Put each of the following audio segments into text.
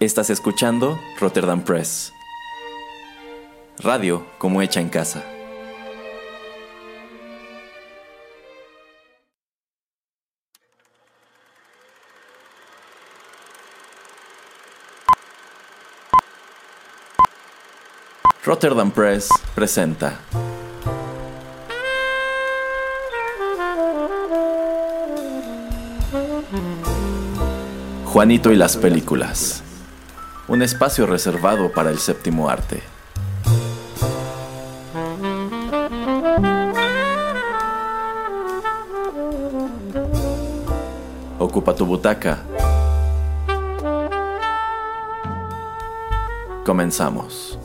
Estás escuchando Rotterdam Press. Radio como hecha en casa. Rotterdam Press presenta Juanito y las películas. Un espacio reservado para el séptimo arte. Ocupa tu butaca. Comenzamos.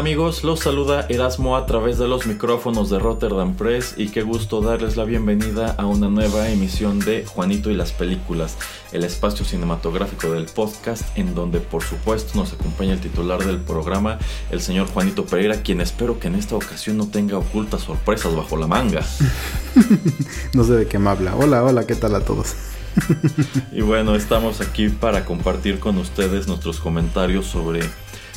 Amigos, los saluda Erasmo a través de los micrófonos de Rotterdam Press y qué gusto darles la bienvenida a una nueva emisión de Juanito y las películas, el espacio cinematográfico del podcast en donde por supuesto nos acompaña el titular del programa, el señor Juanito Pereira, quien espero que en esta ocasión no tenga ocultas sorpresas bajo la manga. no sé de qué me habla. Hola, hola, ¿qué tal a todos? y bueno, estamos aquí para compartir con ustedes nuestros comentarios sobre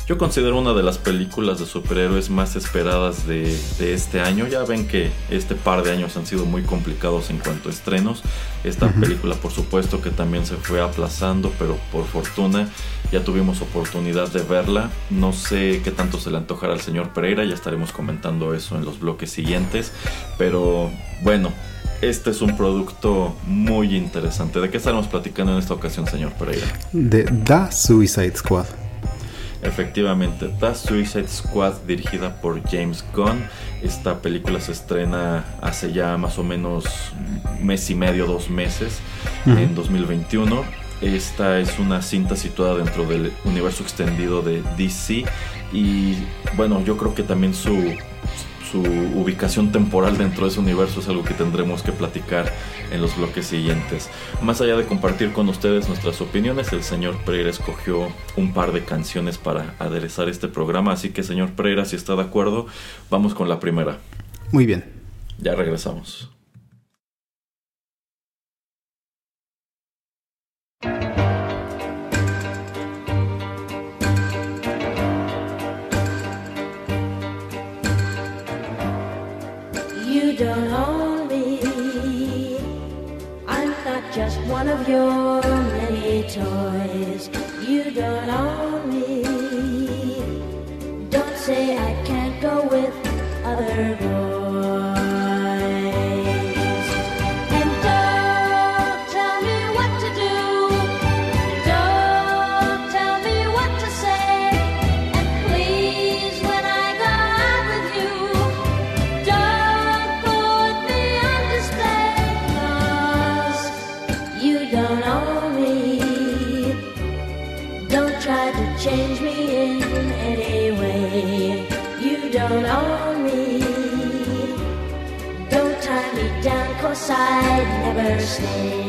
yo considero una de las películas de superhéroes más esperadas de, este año. Ya ven que este par de años han sido muy complicados en cuanto a estrenos. Esta película por supuesto que también se fue aplazando, pero por fortuna ya tuvimos oportunidad de verla. No sé qué tanto se le antojará al señor Pereira, ya estaremos comentando eso en los bloques siguientes. Pero bueno, este es un producto muy interesante. ¿De qué estaremos platicando en esta ocasión, señor Pereira? De The Suicide Squad. Efectivamente, The Suicide Squad dirigida por James Gunn. Esta película se estrena hace ya más o menos mes y medio, dos meses, en 2021. Esta es una cinta situada dentro del universo extendido de DC y bueno, yo creo que también su su ubicación temporal dentro de ese universo es algo que tendremos que platicar en los bloques siguientes. Más allá de compartir con ustedes nuestras opiniones, el señor Pereira escogió un par de canciones para aderezar este programa, así que señor Pereira, si está de acuerdo, vamos con la primera. Muy bien. Ya regresamos. Your many toys. sleep.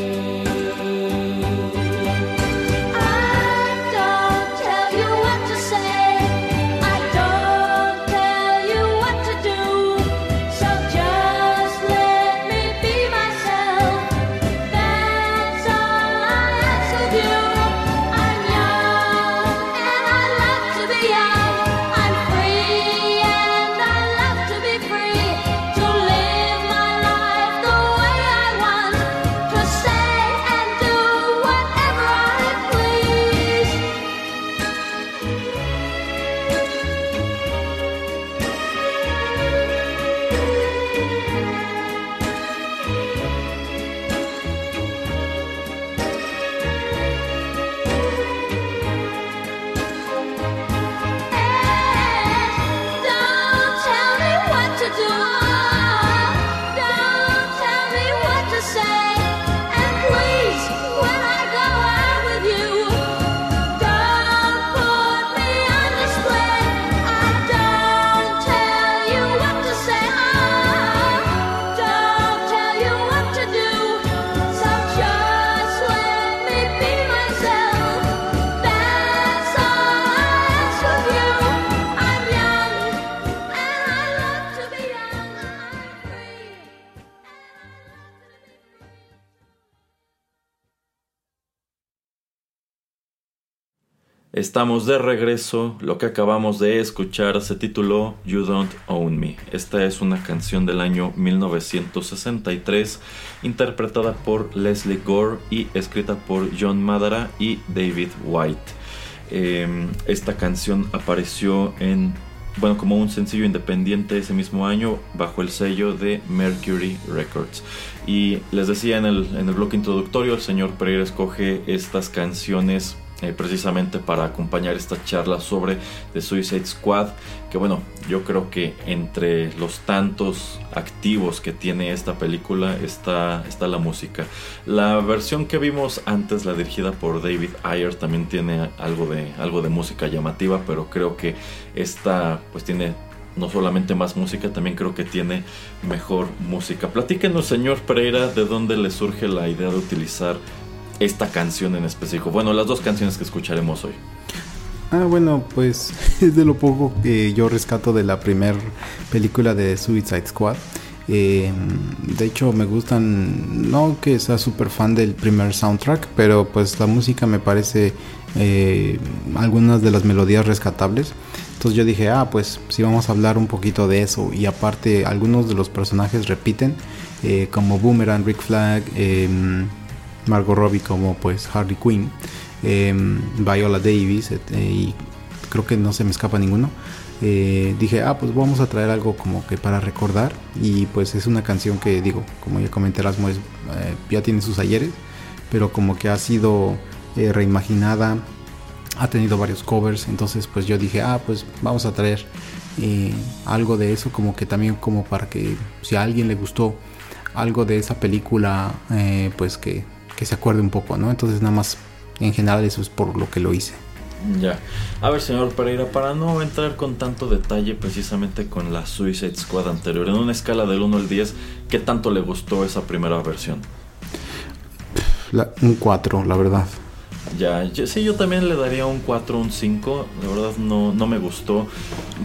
Estamos de regreso. Lo que acabamos de escuchar se tituló You Don't Own Me. Esta es una canción del año 1963 interpretada por Leslie Gore y escrita por John Madara y David White. Em, esta canción apareció en bueno, como un sencillo independiente ese mismo año bajo el sello de Mercury Records. Y les decía en el, en el bloque introductorio, el señor Pereira escoge estas canciones eh, precisamente para acompañar esta charla sobre The Suicide Squad que bueno yo creo que entre los tantos activos que tiene esta película está, está la música la versión que vimos antes la dirigida por David Ayer también tiene algo de, algo de música llamativa pero creo que esta pues tiene no solamente más música, también creo que tiene mejor música. Platíquenos, señor Pereira, de dónde le surge la idea de utilizar esta canción en específico? Bueno, las dos canciones que escucharemos hoy. Ah, bueno, pues es de lo poco que yo rescato de la primera película de Suicide Squad. Eh, de hecho, me gustan, no que sea súper fan del primer soundtrack, pero pues la música me parece eh, algunas de las melodías rescatables. Entonces yo dije, ah, pues si vamos a hablar un poquito de eso. Y aparte, algunos de los personajes repiten, eh, como Boomerang, Rick Flag. Margot Robbie como pues Harley Quinn, em, Viola Davis eh, y creo que no se me escapa ninguno. Eh, dije, ah, pues vamos a traer algo como que para recordar y pues es una canción que digo, como ya comenté Erasmo, eh, ya tiene sus ayeres, pero como que ha sido reimaginada, ha tenido varios covers, entonces pues yo dije, ah, pues vamos a traer algo de eso como que también como para que si a alguien le gustó algo de esa película, pues que que se acuerde un poco, ¿no? Entonces nada más en general eso es por lo que lo hice. Ya. A ver, señor Pereira, para no entrar con tanto detalle precisamente con la Suicide Squad anterior, en una escala del 1 al 10, ¿qué tanto le gustó esa primera versión? un 4, la verdad. Ya, sí, yo también le daría un 4, un 5. La verdad no, no me gustó.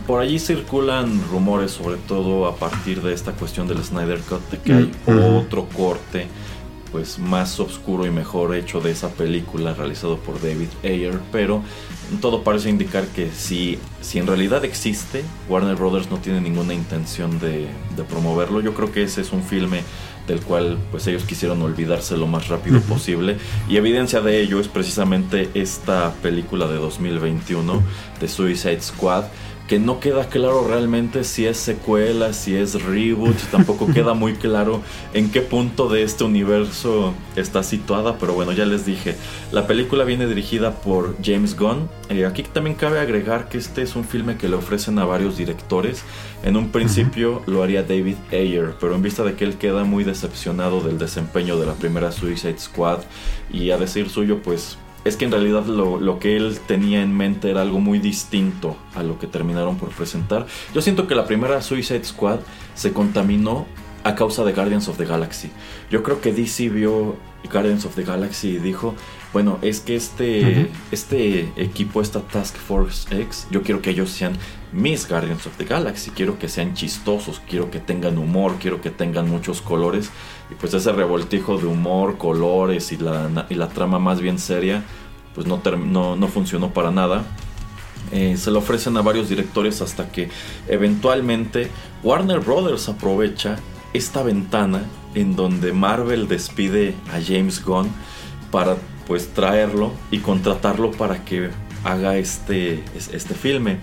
Por allí circulan rumores, sobre todo a partir de esta cuestión del Snyder Cut, de que hay otro corte pues más oscuro y mejor hecho de esa película realizado por David Ayer, pero todo parece indicar que si, si en realidad existe, Warner Brothers no tiene ninguna intención de, de promoverlo. Yo creo que ese es un filme del cual pues ellos quisieron olvidarse lo más rápido posible y evidencia de ello es precisamente esta película de 2021 de Suicide Squad que no queda claro realmente si es secuela, si es reboot, tampoco queda muy claro en qué punto de este universo está situada, pero bueno, ya les dije, la película viene dirigida por James Gunn, eh, aquí también cabe agregar que este es un filme que le ofrecen a varios directores, en un principio lo haría David Ayer, pero en vista de que él queda muy decepcionado del desempeño de la primera Suicide Squad y a decir suyo pues es que en realidad lo, que él tenía en mente era algo muy distinto a lo que terminaron por presentar. Yo siento que la primera Suicide Squad se contaminó a causa de Guardians of the Galaxy. Yo creo que DC vio Guardians of the Galaxy y dijo, bueno, es que este, este equipo, esta Task Force X, yo quiero que ellos sean mis Guardians of the Galaxy, quiero que sean chistosos, quiero que tengan humor, quiero que tengan muchos colores. Y pues ese revoltijo de humor, colores y la, y la trama más bien seria, pues no, no, funcionó para nada. Eh, se lo ofrecen a varios directores hasta que eventualmente Warner Brothers aprovecha esta ventana en donde Marvel despide a James Gunn para pues traerlo y contratarlo para que haga este, este filme.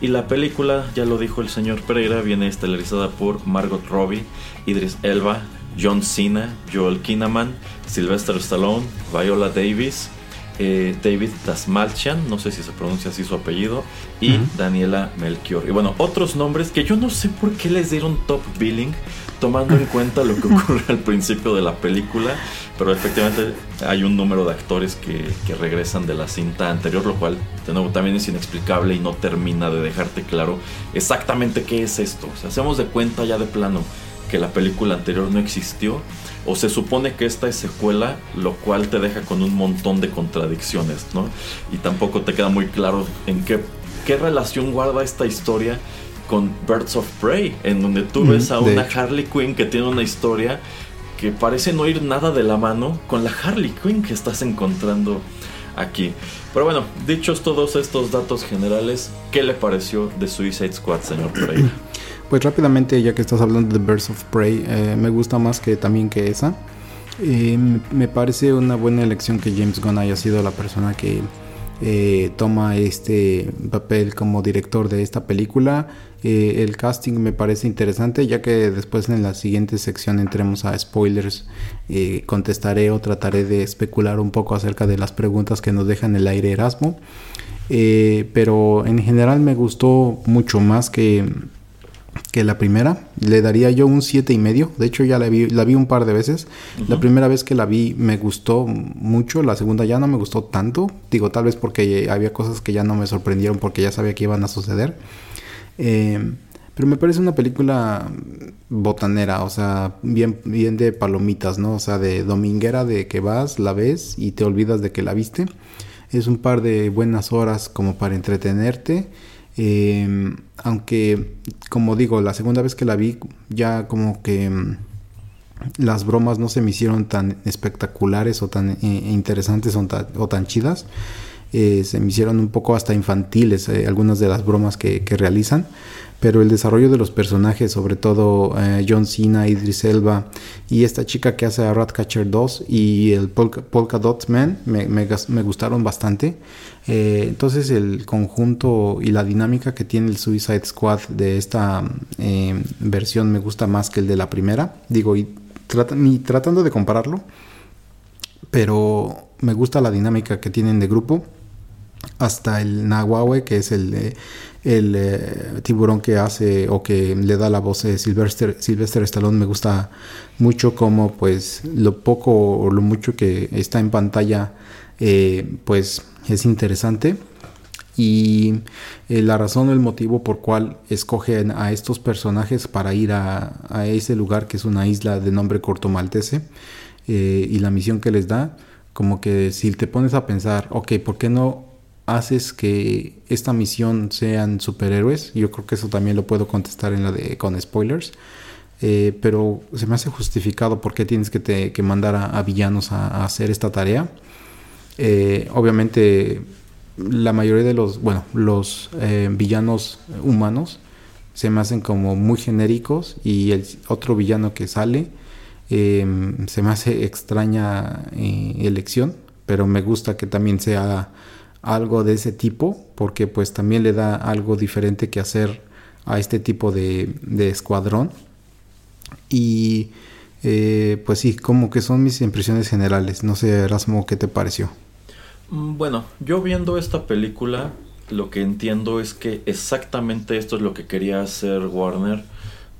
Y la película, ya lo dijo el señor Pereira, viene estelarizada por Margot Robbie, Idris Elba, John Cena, Joel Kinnaman, Sylvester Stallone, Viola Davis, eh, David Tasmalchian, no sé si se pronuncia así su apellido, y Daniela Melchior. Y bueno, otros nombres que yo no sé por qué les dieron top billing, tomando en cuenta lo que ocurre al principio de la película, pero efectivamente hay un número de actores que, que regresan de la cinta anterior, lo cual de nuevo también es inexplicable y no termina de dejarte claro exactamente qué es esto. O sea, hacemos de cuenta ya de plano que la película anterior no existió o se supone que esta es secuela, lo cual te deja con un montón de contradicciones, ¿no? Y tampoco te queda muy claro en qué, qué relación guarda esta historia con Birds of Prey, en donde tú ves a una Harley Quinn que tiene una historia que parece no ir nada de la mano con la Harley Quinn que estás encontrando aquí. Pero bueno, dichos todos estos datos generales, ¿qué le pareció de Suicide Squad, señor Pereira? Pues rápidamente, ya que estás hablando de Birds of Prey, eh, me gusta más que también que esa. Me parece una buena elección que James Gunn haya sido la persona que eh, toma este papel como director de esta película. Eh, el casting me parece interesante, ya que después en la siguiente sección entremos a spoilers, contestaré o trataré de especular un poco acerca de las preguntas que nos dejan el aire Erasmo. pero en general me gustó mucho más que que la primera. Le daría yo un siete y medio. De hecho, ya la vi, la vi un par de veces. La primera vez que la vi me gustó mucho. La segunda ya no me gustó tanto. Digo, tal vez porque había cosas que ya no me sorprendieron porque ya sabía que iban a suceder. Eh, pero me parece una película botanera, o sea, bien, bien de palomitas, ¿no? O sea, de dominguera de que vas, la ves y te olvidas de que la viste. Es un par de buenas horas como para entretenerte Em, aunque, como digo, la segunda vez que la vi, ya como que em, las bromas no se me hicieron tan espectaculares o tan eh, interesantes o tan, chidas. Eh, se me hicieron un poco hasta infantiles eh, algunas de las bromas que, que realizan pero el desarrollo de los personajes, sobre todo eh, John Cena, Idris Elba y esta chica que hace a Ratcatcher 2 y el Polka, Dot Man me, gustaron bastante. Eh, entonces el conjunto y la dinámica que tiene el Suicide Squad de esta eh, versión me gusta más que el de la primera. Digo, y ni tratando de compararlo, pero me gusta la dinámica que tienen de grupo. Hasta el Nahuahue, que es el el eh, tiburón que hace o que le da la voz de Sylvester, Sylvester Stallone. Me gusta mucho como pues lo poco o lo mucho que está en pantalla eh, pues es interesante. Y eh, la razón o el motivo por cual escogen a estos personajes para ir a, a ese lugar que es una isla de nombre Corto Maltese y la misión que les da como que si te pones a pensar ok ¿por qué no haces que esta misión sean superhéroes. Yo creo que eso también lo puedo contestar en la de con spoilers. Eh, pero se me hace justificado por qué tienes que, te, que mandar a, villanos a, hacer esta tarea. Eh, obviamente la mayoría de los, bueno, los eh, villanos humanos se me hacen como muy genéricos y el otro villano que sale se me hace extraña elección, pero me gusta que también sea algo de ese tipo, porque pues también le da algo diferente que hacer a este tipo de, escuadrón. Y eh, pues sí, como que son mis impresiones generales. No sé, Erasmo, ¿qué te pareció? Mm, bueno, yo viendo esta película, lo que entiendo es que exactamente esto es lo que quería hacer Warner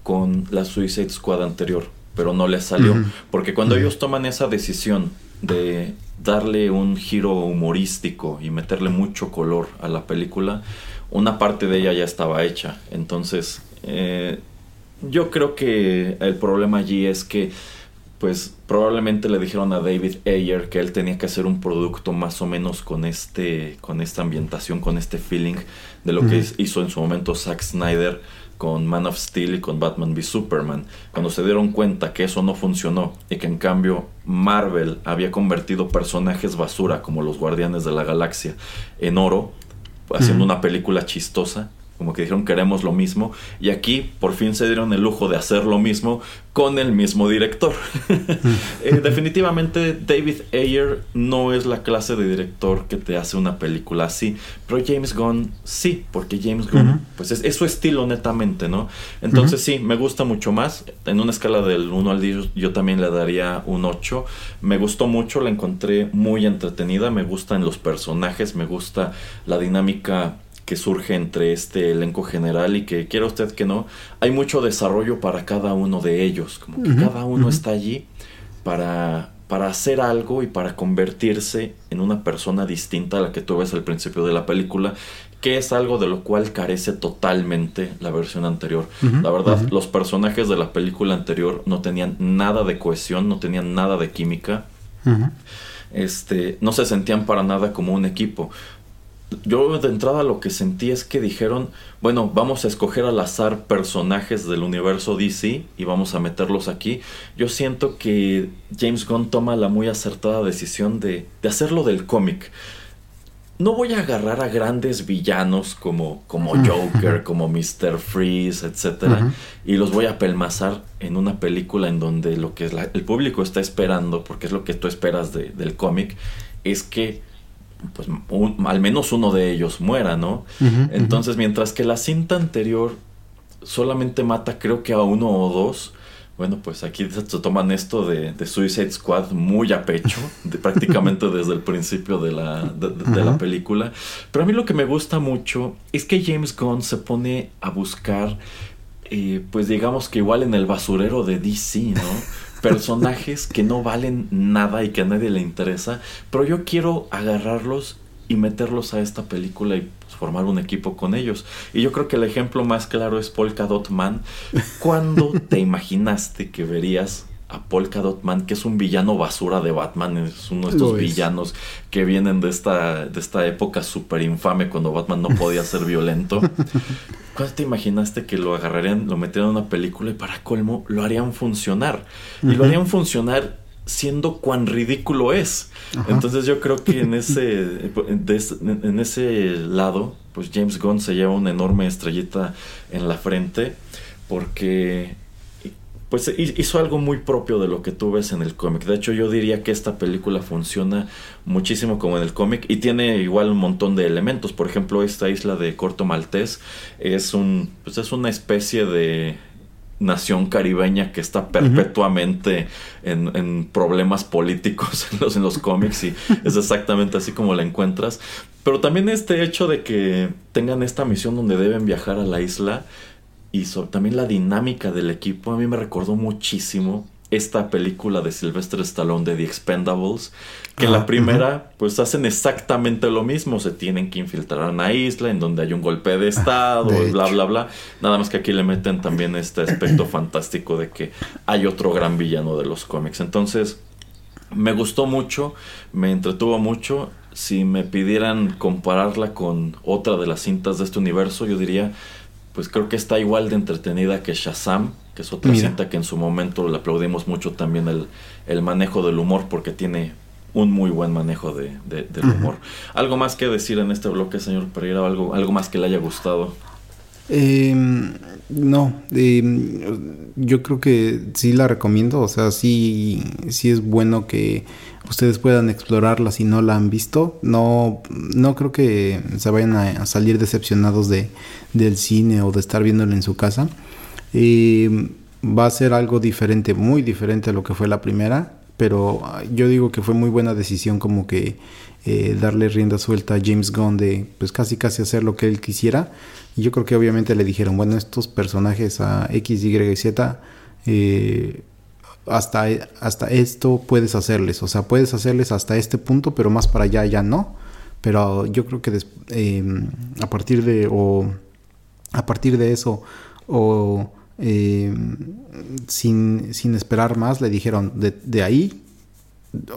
con la Suicide Squad anterior, pero no le salió. Porque cuando ellos toman esa decisión de darle un giro humorístico y meterle mucho color a la película, una parte de ella ya estaba hecha. Entonces, eh, yo creo que el problema allí es que, pues, probablemente le dijeron a David Ayer que él tenía que hacer un producto más o menos con este, con esta ambientación, con este feeling de lo que hizo en su momento Zack Snyder con Man of Steel y con Batman v Superman, cuando se dieron cuenta que eso no funcionó y que en cambio Marvel había convertido personajes basura como los Guardianes de la Galaxia en oro, haciendo una película chistosa, como que dijeron queremos lo mismo y aquí por fin se dieron el lujo de hacer lo mismo con el mismo director. Eh, definitivamente David Ayer no es la clase de director que te hace una película así, pero James Gunn sí, porque James Gunn pues es, su estilo netamente, ¿no? Entonces sí, me gusta mucho más. En una escala del 1 al 10 yo también le daría un 8. Me gustó mucho, la encontré muy entretenida, me gustan los personajes, me gusta la dinámica que surge entre este elenco general y que quiera usted que no, hay mucho desarrollo para cada uno de ellos, como que cada uno está allí para, para hacer algo y para convertirse en una persona distinta a la que tú ves al principio de la película, que es algo de lo cual carece totalmente la versión anterior. la verdad, los personajes de la película anterior no tenían nada de cohesión, no tenían nada de química. Este, no se sentían para nada como un equipo yo de entrada lo que sentí es que dijeron, bueno, vamos a escoger al azar personajes del universo DC y vamos a meterlos aquí. Yo siento que James Gunn toma la muy acertada decisión de, de hacerlo del cómic. no voy a agarrar a grandes villanos como, como Joker, como Mr. Freeze, etcétera, y los voy a pelmazar en una película en donde lo que el público está esperando, porque es lo que tú esperas del cómic, es que pues al menos uno de ellos muera, ¿no? Entonces, mientras que la cinta anterior solamente mata creo que a uno o dos, bueno, pues aquí se toman esto de, Suicide Squad muy a pecho, prácticamente desde el principio de la, de, la película. Pero a mí lo que me gusta mucho es que James Gunn se pone a buscar, eh, pues digamos que igual en el basurero de DC, ¿no? Personajes que no valen nada y que a nadie le interesa, pero yo quiero agarrarlos y meterlos a esta película y formar un equipo con ellos. Y yo creo que el ejemplo más claro es Polka Dot Man. ¿Cuándo te imaginaste que verías a Polka Dot Man, que es un villano basura de Batman, es uno de estos villanos que vienen de esta, de esta época súper infame cuando Batman no podía ser violento. ¿Cuándo te imaginaste que lo agarrarían, lo meterían en una película y para colmo lo harían funcionar? Y lo harían funcionar siendo cuán ridículo es. Entonces yo creo que en ese, en ese lado, pues James Gunn se lleva una enorme estrellita en la frente porque pues hizo algo muy propio de lo que tú ves en el cómic. De hecho, yo diría que esta película funciona muchísimo como en el cómic y tiene igual un montón de elementos. Por ejemplo, esta isla de Corto Maltés es un pues es una especie de nación caribeña que está perpetuamente en, problemas políticos en los, en los cómics y es exactamente así como la encuentras. Pero también este hecho de que tengan esta misión donde deben viajar a la isla y también la dinámica del equipo a mí me recordó muchísimo esta película de Sylvester Stallone de The Expendables, que en la primera pues hacen exactamente lo mismo, se tienen que infiltrar a una isla en donde hay un golpe de estado, bla bla bla, nada más que aquí le meten también este aspecto fantástico de que hay otro gran villano de los cómics. Entonces, me gustó mucho, me entretuvo mucho. Si me pidieran compararla con otra de las cintas de este universo, yo diría, pues creo que está igual de entretenida que Shazam, que es otra cinta que en su momento le aplaudimos mucho también el, el manejo del humor porque tiene un muy buen manejo de, del humor. ¿Algo más que decir en este bloque, señor Pereira? ¿Algo, algo más que le haya gustado? Em, no, em, yo creo que sí la recomiendo, o sea, sí, sí es bueno que ustedes puedan explorarla si no la han visto. No, no creo que se vayan a, salir decepcionados de, del cine o de estar viéndola en su casa. Y va a ser algo diferente, muy diferente a lo que fue la primera, pero yo digo que fue muy buena decisión como que eh, darle rienda suelta a James Gunn de pues casi casi hacer lo que él quisiera. Y yo creo que obviamente le dijeron, bueno, estos personajes a X, y Z, eh, hasta, hasta esto puedes hacerles, o sea, puedes hacerles hasta este punto, pero más para allá ya no. Pero yo creo que eh, a partir de, o a partir de eso, o eh, sin, sin, esperar más, le dijeron, de, de, ahí,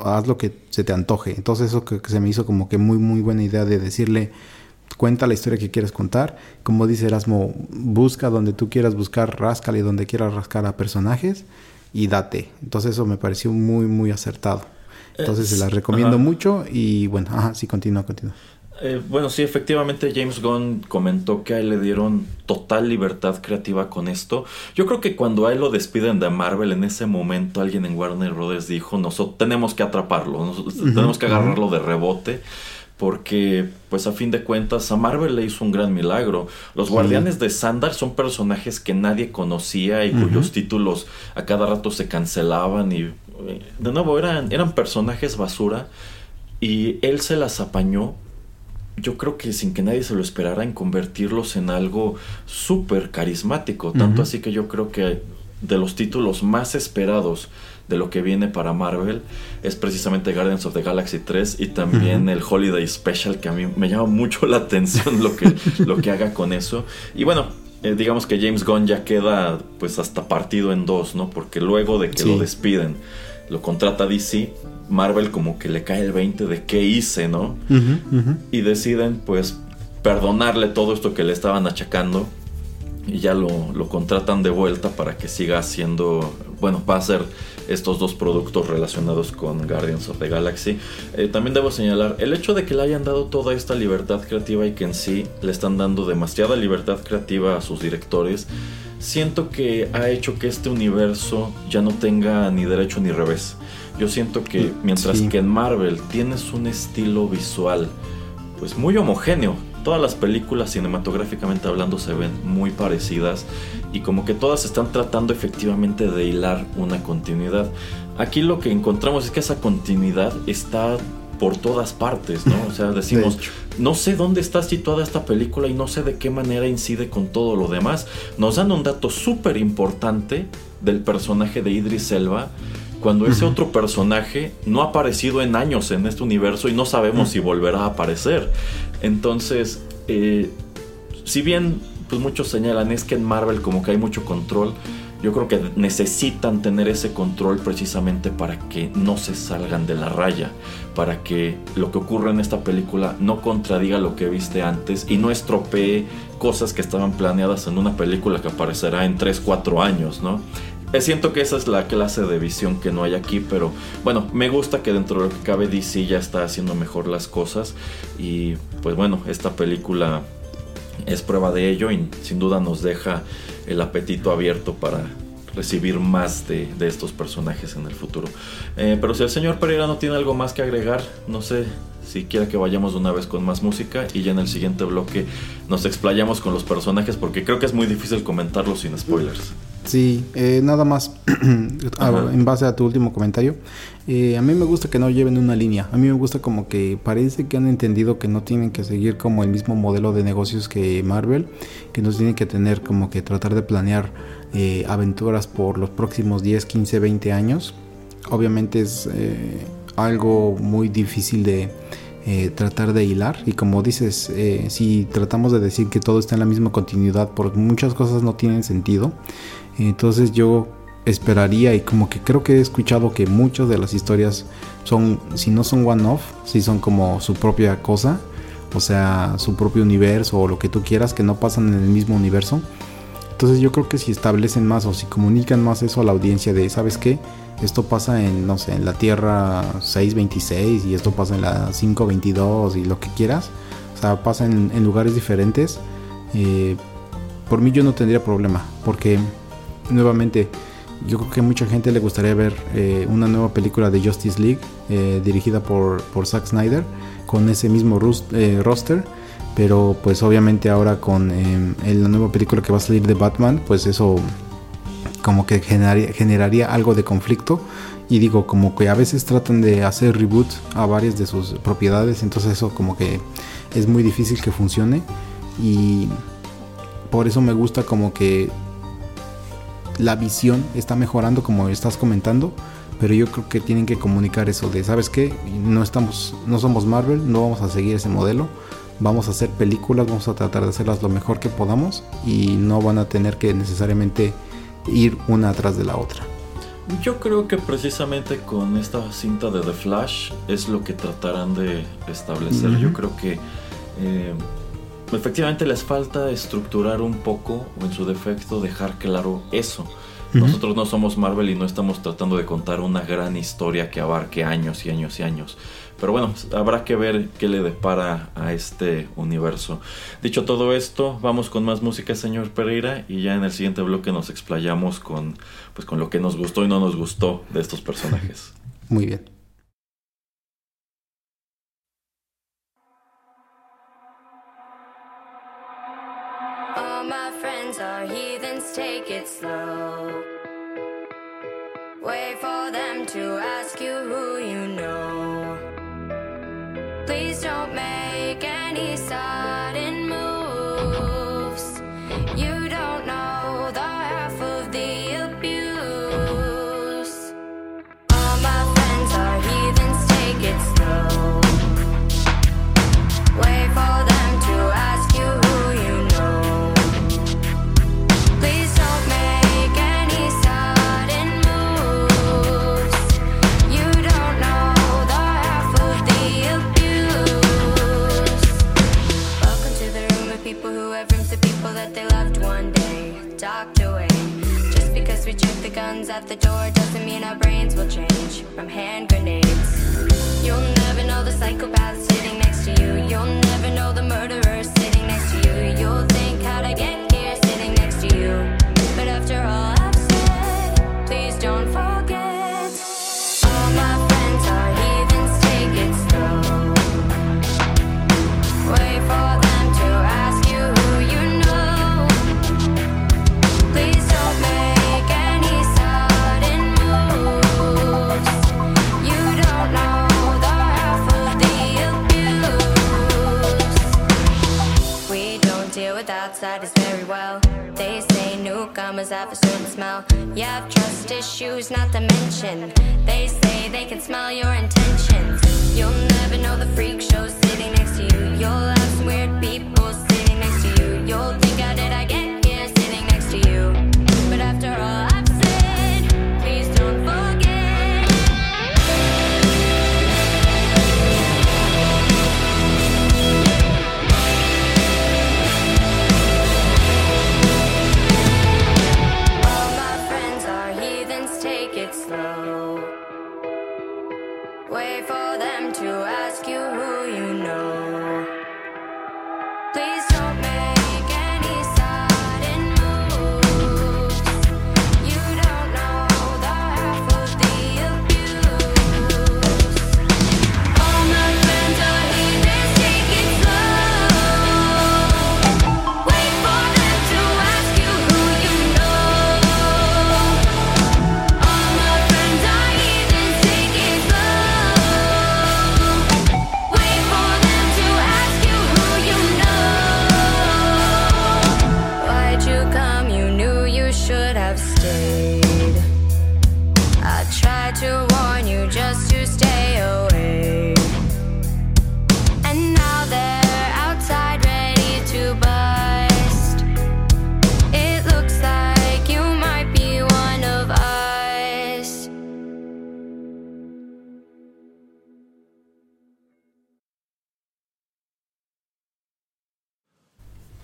haz lo que se te antoje. Entonces eso que, se me hizo como que muy, muy buena idea de decirle, cuenta la historia que quieres contar. Como dice Erasmo, busca donde tú quieras buscar, ráscale donde quieras rascar a personajes y date. Entonces eso me pareció muy, muy acertado. Entonces se las recomiendo mucho y bueno, ajá, sí, continúa, continúa. Eh, bueno, sí, efectivamente James Gunn comentó que a él le dieron total libertad creativa con esto. Yo creo que cuando a él lo despiden de Marvel, en ese momento alguien en Warner Brothers dijo, nosotros tenemos que atraparlo, tenemos que agarrarlo de rebote. Porque, pues a fin de cuentas, a Marvel le hizo un gran milagro. Los Guardianes de Sandar son personajes que nadie conocía y cuyos títulos a cada rato se cancelaban. Y, de nuevo, eran, eran personajes basura. Y él se las apañó yo creo que sin que nadie se lo esperara en convertirlos en algo súper carismático. Tanto así que yo creo que de los títulos más esperados de lo que viene para Marvel es precisamente Guardians of the Galaxy 3 y también el Holiday Special que a mí me llama mucho la atención lo que, lo que haga con eso. Y bueno, eh, digamos que James Gunn ya queda pues hasta partido en dos, ¿no? Porque luego de que lo despiden, lo contrata DC Marvel como que le cae el 20 de qué hice, ¿no? Y deciden pues perdonarle todo esto que le estaban achacando y ya lo, contratan de vuelta para que siga haciendo, bueno, va a ser estos dos productos relacionados con Guardians of the Galaxy. Eh, también debo señalar el hecho de que le hayan dado toda esta libertad creativa y que en sí le están dando demasiada libertad creativa a sus directores. Siento que ha hecho que este universo ya no tenga ni derecho ni revés. Yo siento que mm, mientras que en Marvel tienes un estilo visual pues muy homogéneo, todas las películas cinematográficamente hablando se ven muy parecidas y como que todas están tratando efectivamente de hilar una continuidad. Aquí lo que encontramos es que esa continuidad está por todas partes, ¿no? O sea, decimos, no sé dónde está situada esta película y no sé de qué manera incide con todo lo demás. Nos dan un dato súper importante del personaje de Idris Elba cuando ese otro personaje no ha aparecido en años en este universo y no sabemos si volverá a aparecer. Entonces, eh, si bien pues muchos señalan es que en Marvel como que hay mucho control, yo creo que necesitan tener ese control precisamente para que no se salgan de la raya, para que lo que ocurre en esta película no contradiga lo que viste antes y no estropee cosas que estaban planeadas en una película que aparecerá en 3, 4 años, ¿no? Eh, siento que esa es la clase de visión que no hay aquí, pero bueno, me gusta que dentro de lo que cabe DC ya está haciendo mejor las cosas y pues bueno, esta película es prueba de ello y sin duda nos deja el apetito abierto para recibir más de, estos personajes en el futuro. Eh, pero si el señor Pereira no tiene algo más que agregar, no sé si quiere que vayamos de una vez con más música y ya en el siguiente bloque nos explayamos con los personajes porque creo que es muy difícil comentarlos sin spoilers. Sí, eh, nada más en base a tu último comentario. Eh, a mí me gusta que no lleven una línea. A mí me gusta como que parece que han entendido que no tienen que seguir como el mismo modelo de negocios que Marvel, que no tienen que tener como que tratar de planear eh, aventuras por los próximos 10, 15, 20 años. Obviamente es algo muy difícil de tratar de hilar y como dices, si tratamos de decir que todo está en la misma continuidad, porque muchas cosas no tienen sentido. Entonces yo esperaría y como que creo que he escuchado que muchas de las historias son, si no son one-off, si son como su propia cosa, o sea, su propio universo o lo que tú quieras, que no pasan en el mismo universo. Entonces yo creo que si establecen más o si comunican más eso a la audiencia de, ¿sabes qué? Esto pasa en, no sé, en la Tierra 626 y esto pasa en la 522 y lo que quieras. O sea, pasa en, lugares diferentes. Eh, por mí yo no tendría problema, porque nuevamente, yo creo que a mucha gente le gustaría ver eh, una nueva película de Justice League eh, dirigida por, por Zack Snyder con ese mismo eh, roster. Pero pues obviamente ahora con la nueva película que va a salir de Batman, pues eso como que generaría, generaría algo de conflicto. Y digo, como que a veces tratan de hacer reboot a varias de sus propiedades, entonces eso como que es muy difícil que funcione. Y por eso me gusta como que la visión está mejorando como estás comentando, pero yo creo que tienen que comunicar eso de, ¿sabes qué? No estamos no somos Marvel, no vamos a seguir ese modelo. Vamos a hacer películas, vamos a tratar de hacerlas lo mejor que podamos y no van a tener que necesariamente ir una atrás de la otra. Yo creo que precisamente con esta cinta de The Flash es lo que tratarán de establecer. Yo creo que eh, efectivamente les falta estructurar un poco, o en su defecto dejar claro eso. Nosotros no somos Marvel y no estamos tratando de contar una gran historia que abarque años y años y años. Pero bueno, habrá que ver qué le depara a este universo. Dicho todo esto, vamos con más música, señor Pereira, y ya en el siguiente bloque nos explayamos con, pues, con lo que nos gustó y no nos gustó de estos personajes. Muy bien.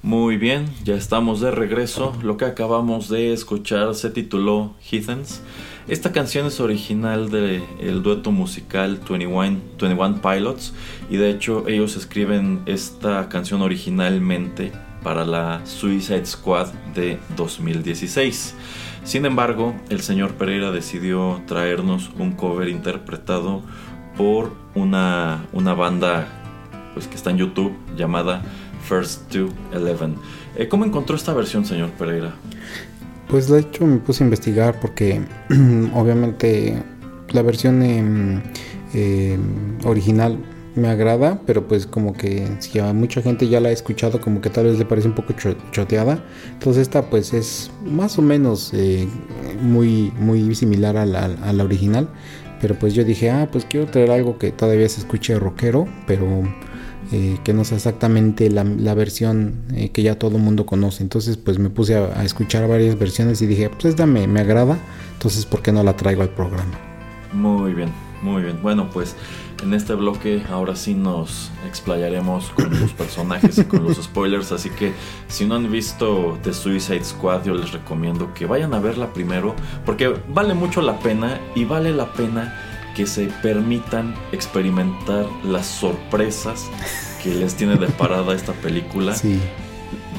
Muy bien, ya estamos de regreso. Lo que acabamos de escuchar se tituló Heathens. Esta canción es original del dueto musical 21, 21 Pilots y de hecho ellos escriben esta canción originalmente para la Suicide Squad de 2016. Sin embargo, el señor Pereira decidió traernos un cover interpretado por una, una banda pues, que está en YouTube llamada First to Eleven. Eh, ¿Cómo encontró esta versión, señor Pereira? Pues de hecho me puse a investigar porque obviamente la versión em, em, original me agrada, pero pues como que si a mucha gente ya la ha escuchado como que tal vez le parece un poco cho- choteada. Entonces esta pues es más o menos eh, muy, muy similar a la, a la original. Pero pues yo dije, ah, pues quiero traer algo que todavía se escuche rockero, pero eh, que no sea exactamente la, la versión eh, que ya todo el mundo conoce. Entonces pues me puse a, a escuchar varias versiones y dije, pues esta me, me agrada, entonces ¿por qué no la traigo al programa? Muy bien, muy bien. Bueno, pues en este bloque ahora sí nos explayaremos con los personajes y con los spoilers. Así que si no han visto The Suicide Squad, yo les recomiendo que vayan a verla primero. Porque vale mucho la pena y vale la pena que se permitan experimentar las sorpresas que les tiene deparada esta película Sí,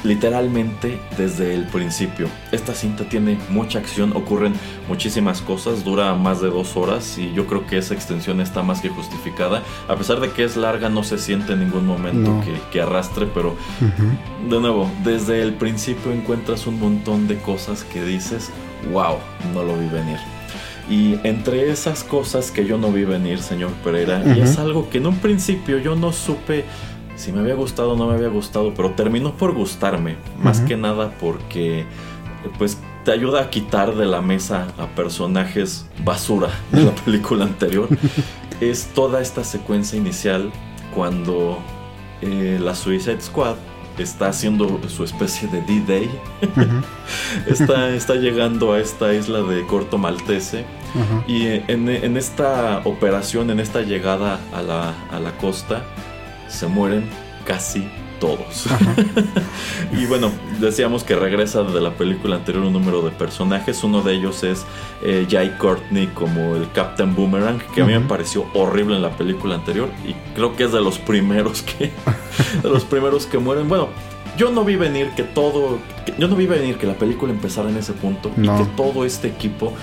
literalmente desde el principio. Esta cinta tiene mucha acción, ocurren muchísimas cosas, dura más de dos horas y yo creo que esa extensión está más que justificada. A pesar de que es larga, no se siente en ningún momento No. que, que arrastre, pero de nuevo, desde el principio encuentras un montón de cosas que dices, wow, no lo vi venir. Y entre esas cosas que yo no vi venir, señor Pereira, y es algo que en un principio yo no supe si me había gustado o no me había gustado, pero terminó por gustarme, más que nada porque pues te ayuda a quitar de la mesa a personajes basura de la película anterior. es toda esta secuencia inicial cuando eh, la Suicide Squad está haciendo su especie de D-Day. Está, está llegando a esta isla de Corto Maltese. Y en, en esta operación, en esta llegada a la, a la costa, se mueren casi todos. y bueno, decíamos que regresa de la película anterior un número de personajes. Uno de ellos es eh, Jai Courtney como el Captain Boomerang, que a mí me pareció horrible en la película anterior. Y creo que es de los primeros que. de los primeros que mueren. Bueno, yo no vi venir que todo. yo no vi venir que la película empezara en ese punto. Y que todo este equipo.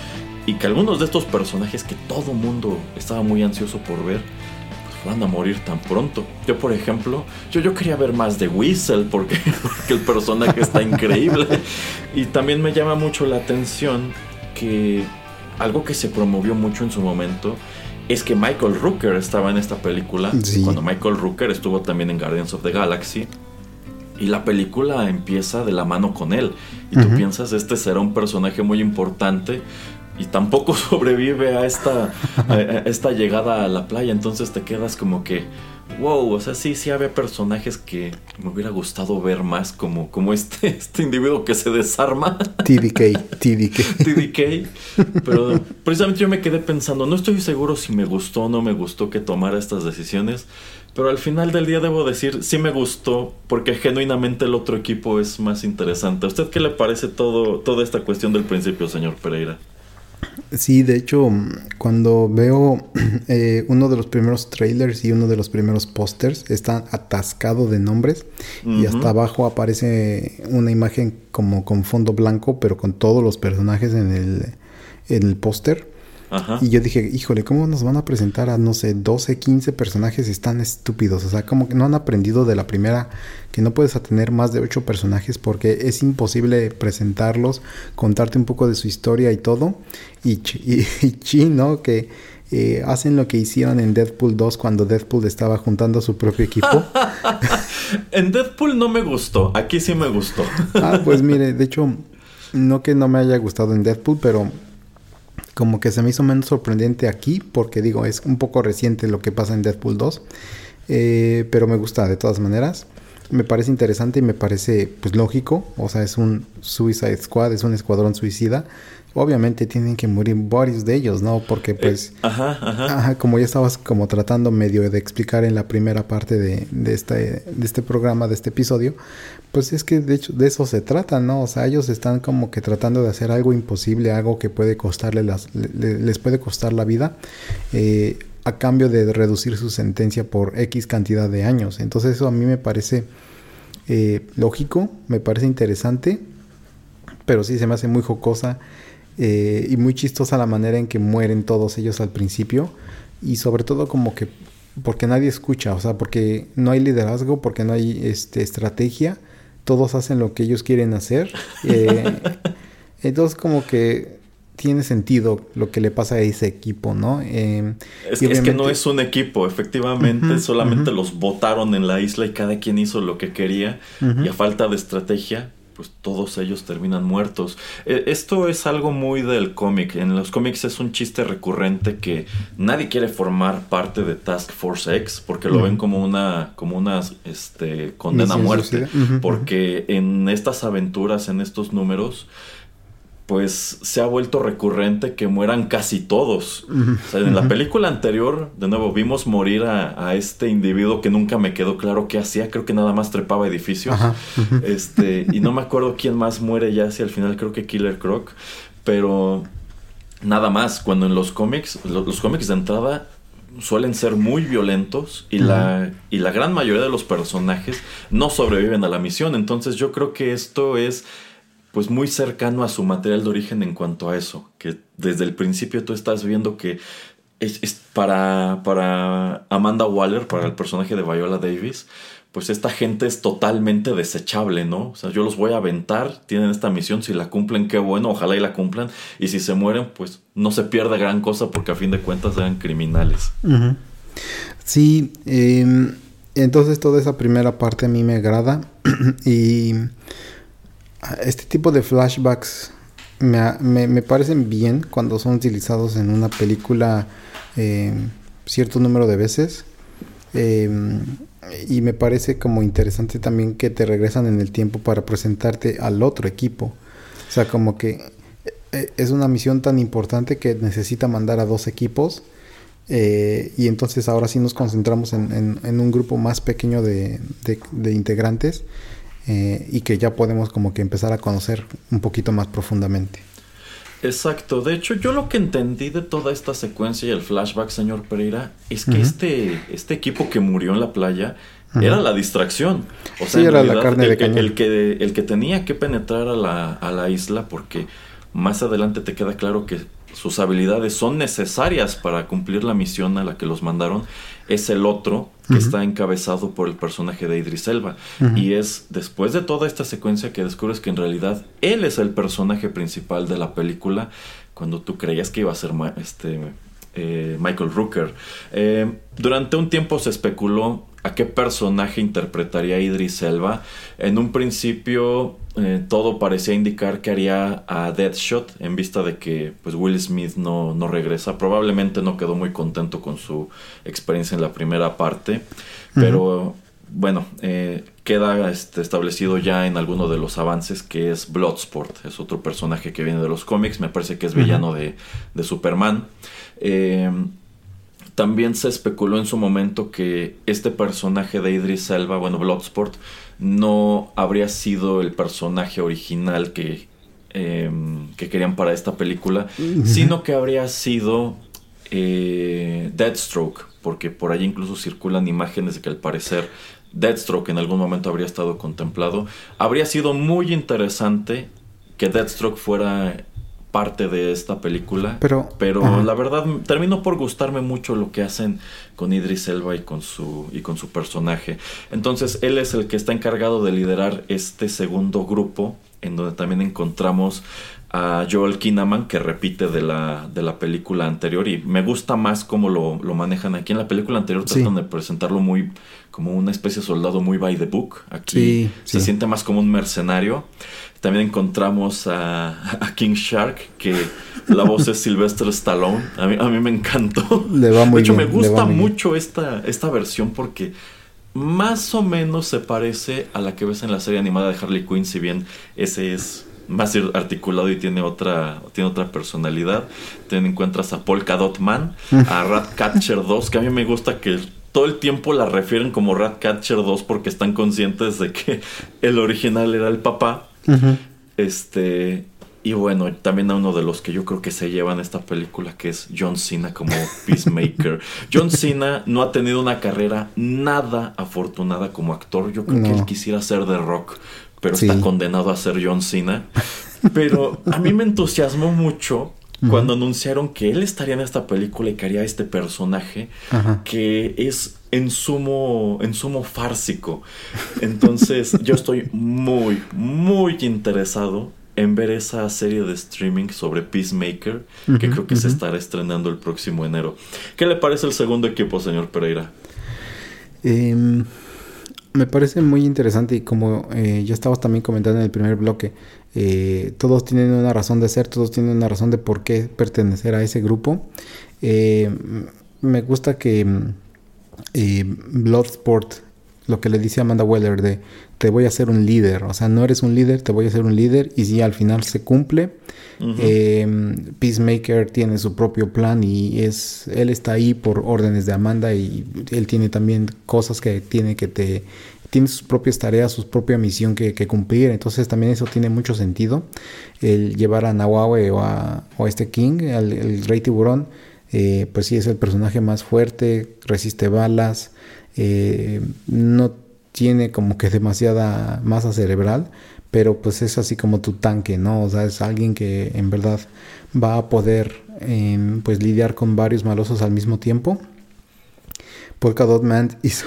Y que algunos de estos personajes que todo mundo estaba muy ansioso por ver van a morir tan pronto. Yo, por ejemplo, yo, yo quería ver más de Whistle porque, porque el personaje está increíble. Y también me llama mucho la atención que algo que se promovió mucho en su momento es que Michael Rooker estaba en esta película. Cuando Michael Rooker estuvo también en Guardians of the Galaxy. Y la película empieza de la mano con él. Y tú piensas, este será un personaje muy importante y tampoco sobrevive a esta, esta llegada a la playa. Entonces te quedas como que, wow, o sea, sí, sí había personajes que me hubiera gustado ver más, como, como este, este individuo que se desarma. TDK, TDK. TDK. Pero precisamente yo me quedé pensando, no estoy seguro si me gustó o no me gustó que tomara estas decisiones. Pero al final del día debo decir, sí me gustó, porque genuinamente el otro equipo es más interesante. ¿A usted qué le parece todo, toda esta cuestión del principio, señor Pereira? Sí, de hecho, cuando veo eh, uno de los primeros trailers y uno de los primeros pósters, está atascado de nombres y hasta abajo aparece una imagen como con fondo blanco, pero con todos los personajes en el, en el póster. Y yo dije, híjole, ¿cómo nos van a presentar a, no sé, 12, 15 personajes están estúpidos? O sea, como que no han aprendido de la primera que no puedes tener más de 8 personajes porque es imposible presentarlos, contarte un poco de su historia y todo. Y, y, ¿no? Que eh, hacen lo que hicieron en Deadpool 2 cuando Deadpool estaba juntando a su propio equipo. en Deadpool no me gustó, aquí sí me gustó. ah, pues mire, de hecho, no que no me haya gustado en Deadpool, pero como que se me hizo menos sorprendente aquí, porque digo, es un poco reciente lo que pasa en Deadpool 2, eh, pero me gusta de todas maneras. Me parece interesante y me parece pues lógico, o sea, es un Suicide Squad, es un escuadrón suicida. Obviamente tienen que morir varios de ellos, ¿no? Porque eh, pues, ajá, ajá. ajá, como ya estabas como tratando medio de explicar en la primera parte de, de, este, de este programa, de este episodio, pues es que de hecho de eso se trata, ¿no? O sea, ellos están como que tratando de hacer algo imposible, algo que puede costarle las, les puede costar la vida, eh, a cambio de reducir su sentencia por X cantidad de años. Entonces eso a mí me parece eh, lógico, me parece interesante, pero sí se me hace muy jocosa eh, y muy chistosa la manera en que mueren todos ellos al principio y sobre todo como que porque nadie escucha, o sea, porque no hay liderazgo, porque no hay este, estrategia todos hacen lo que ellos quieren hacer. Eh, entonces como que tiene sentido lo que le pasa a ese equipo, ¿no? Eh, es, que, no es un equipo, efectivamente, solamente los votaron en la isla y cada quien hizo lo que quería y a falta de estrategia, pues todos ellos terminan muertos. E, esto es algo muy del cómic. En los cómics es un chiste recurrente que nadie quiere formar parte de Task Force X porque lo ven como una, como una este, condena a muerte. Porque en estas aventuras, en estos números, pues se ha vuelto recurrente que mueran casi todos. o sea, en la película anterior, de nuevo, vimos morir a, este individuo que nunca me quedó claro qué hacía. Creo que nada más trepaba edificios. Este, y no me acuerdo quién más muere ya hacia el final, creo que Killer Croc. Pero nada más, cuando en los cómics, los, cómics de entrada suelen ser muy violentos y, la, y la gran mayoría de los personajes no sobreviven a la misión. Entonces yo creo que esto es pues muy cercano a su material de origen en cuanto a eso, que desde el principio tú estás viendo que es, para, para Amanda Waller, para el personaje de Viola Davis, pues esta gente es totalmente desechable, ¿no? O sea, yo los voy a aventar, tienen esta misión, si la cumplen, qué bueno, ojalá y la cumplan, y si se mueren, pues no se pierde gran cosa porque a fin de cuentas eran criminales. Sí, em, entonces toda esa primera parte a mí me agrada y este tipo de flashbacks me, parecen bien cuando son utilizados en una película eh, cierto número de veces. Eh, y me parece como interesante también que te regresan en el tiempo para presentarte al otro equipo. O sea, como que eh, es una misión tan importante que necesita mandar a dos equipos Eh, y entonces ahora sí nos concentramos en, en- un grupo más pequeño de- de integrantes eh, y que ya podemos como que empezar a conocer un poquito más profundamente. Exacto, de hecho yo lo que entendí de toda esta secuencia y el flashback, señor Pereira, es que este, este equipo que murió en la playa era la distracción. O sea, Sí, era la carne el, de que- cañón. el que, el que tenía que penetrar a la, a la isla porque más adelante te queda claro que sus habilidades son necesarias para cumplir la misión a la que los mandaron, es el otro que está encabezado por el personaje de Idris Elba. Y es después de toda esta secuencia que descubres que en realidad él es el personaje principal de la película, cuando tú creías que iba a ser este, eh, Michael Rooker. Eh, durante un tiempo se especuló a qué personaje interpretaría Idris Elba. En un principio eh, todo parecía indicar que haría a Deadshot en vista de que pues, Will Smith no, no regresa. Probablemente no quedó muy contento con su experiencia en la primera parte. Pero bueno, eh, queda este, establecido ya en alguno de los avances que es Bloodsport. Es otro personaje que viene de los cómics. Me parece que es villano de, de Superman. Eh, también se especuló en su momento que este personaje de Idris Elba, bueno, Bloodsport, no habría sido el personaje original que, eh, que querían para esta película, sino que habría sido eh, Deathstroke, porque por ahí incluso circulan imágenes de que al parecer Deathstroke en algún momento habría estado contemplado. Habría sido muy interesante que Deathstroke fuera parte de esta película. Pero- pero ajá. la verdad terminó por gustarme mucho lo que hacen con Idris Elba y con su y con su personaje. Entonces él es el que está encargado de liderar este segundo grupo en donde también encontramos a Joel Kinnaman que repite de la, de la película anterior y me gusta más cómo lo, lo manejan aquí en la película anterior Sí. tratan de presentarlo muy como una especie de soldado muy by the book aquí Sí, se sí. siente más como un mercenario también encontramos a, a King Shark, que la voz es Sylvester Stallone. A mí, a mí me encantó. Le va muy de hecho, bien, me gusta bien. mucho esta, esta versión porque más o menos se parece a la que ves en la serie animada de Harley Quinn, si bien ese es más articulado y tiene otra, tiene otra personalidad. También encuentras a Polka Dot Man, a Ratcatcher 2, que a mí me gusta que todo el tiempo la refieren como Ratcatcher 2 porque están conscientes de que el original era el papá. Este. Y bueno, también a uno de los que yo creo que se llevan esta película, que es John Cena como Peacemaker. John Cena no ha tenido una carrera nada afortunada como actor. Yo creo que él quisiera ser de rock, pero Sí. está condenado a ser John Cena. Pero a mí me entusiasmó mucho cuando anunciaron que él estaría en esta película y que haría este personaje Ajá. que es en sumo, en sumo fársico. Entonces, yo estoy muy, muy interesado en ver esa serie de streaming sobre Peacemaker, que creo que se estará estrenando el próximo enero. ¿Qué le parece el segundo equipo, señor Pereira? Em, me parece muy interesante y como eh, ya estabas también comentando en el primer bloque, eh, todos tienen una razón de ser, todos tienen una razón de por qué pertenecer a ese grupo. Eh, me gusta que mm, Bloodsport, lo que le dice Amanda Weller de te voy a hacer un líder, o sea, no eres un líder, te voy a hacer un líder y si al final se cumple, eh, Peacemaker tiene su propio plan y es él está ahí por órdenes de Amanda y él tiene también cosas que tiene que te tiene sus propias tareas, su propia misión que, que cumplir, entonces también eso tiene mucho sentido el llevar a Nawawe o a, o a este King, al el Rey Tiburón, eh, pues sí es el personaje más fuerte, resiste balas, eh, no tiene como que demasiada masa cerebral, pero pues es así como tu tanque, ¿no? O sea, es alguien que en verdad va a poder em, pues lidiar con varios malosos al mismo tiempo. Polka Dot Man hizo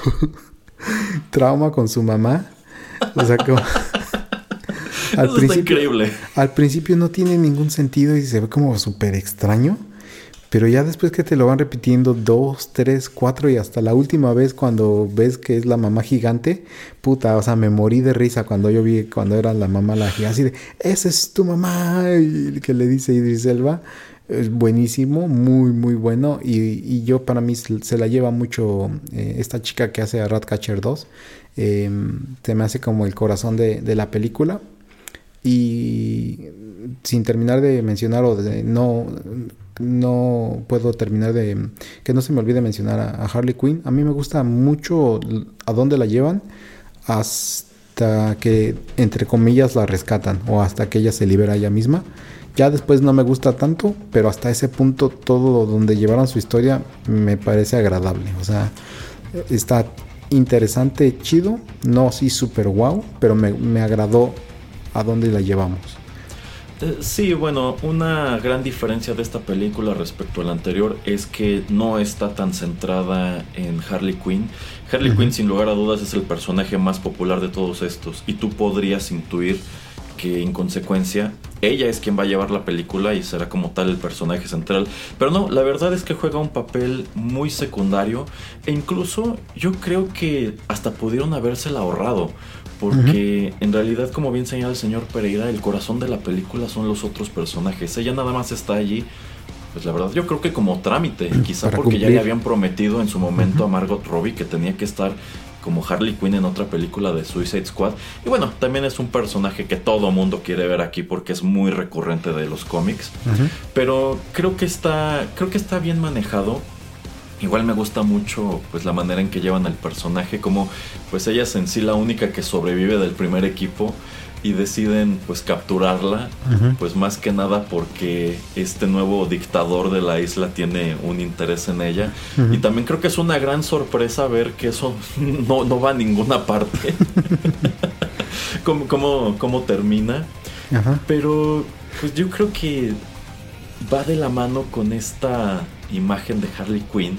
trauma con su mamá. O sea, como... al, Eso está principio, increíble. al principio no tiene ningún sentido y se ve como súper extraño. Pero ya después que te lo van repitiendo dos, tres, cuatro y hasta la última vez cuando ves que es la mamá gigante, puta, o sea, me morí de risa cuando yo vi cuando era la mamá la gigante, así de, esa es tu mamá, y que le dice Idris Elba, buenísimo, muy, muy bueno, y, y yo para mí se la lleva mucho eh, esta chica que hace a Ratcatcher 2, eh, se me hace como el corazón de, de la película, y sin terminar de mencionar o de no no puedo terminar de que no se me olvide mencionar a, Harley Quinn. A mí me gusta mucho a dónde la llevan hasta que entre comillas la rescatan o hasta que ella se libera ella misma. Ya después no me gusta tanto, pero hasta ese punto todo donde llevaron su historia me parece agradable. O sea, está interesante, chido, no así super wow, pero me, me agradó a dónde la llevamos. Eh, Sí, bueno, una gran diferencia de esta película respecto a la anterior es que no está tan centrada en Harley Quinn. Harley. Quinn sin lugar a dudas es el personaje más popular de todos estos y tú podrías intuir que en consecuencia ella es quien va a llevar la película y será como tal el personaje central. Pero no, la verdad es que juega un papel muy secundario e incluso yo creo que hasta pudieron habérsela ahorrado. Porque en realidad, como bien señala el señor Pereira, el corazón de la película son los otros personajes. Ella nada más está allí, pues la verdad, yo creo que como trámite. Quizá Para porque ya le habían prometido en su momento Ujú. a Margot Robbie que tenía que estar como Harley Quinn en otra película de Suicide Squad. Y bueno, también es un personaje que todo mundo quiere ver aquí porque es muy recurrente de los cómics. Pero creo que está. Creo que está bien manejado. Igual me gusta mucho pues la manera en que llevan al personaje, como pues ella es en sí la única que sobrevive del primer equipo y deciden pues capturarla, pues más que nada porque este nuevo dictador de la isla tiene un interés en ella y también creo que es una gran sorpresa ver que eso no, no va a ninguna parte. ¿Cómo, cómo, cómo termina? Pero pues yo creo que va de la mano con esta imagen de Harley Quinn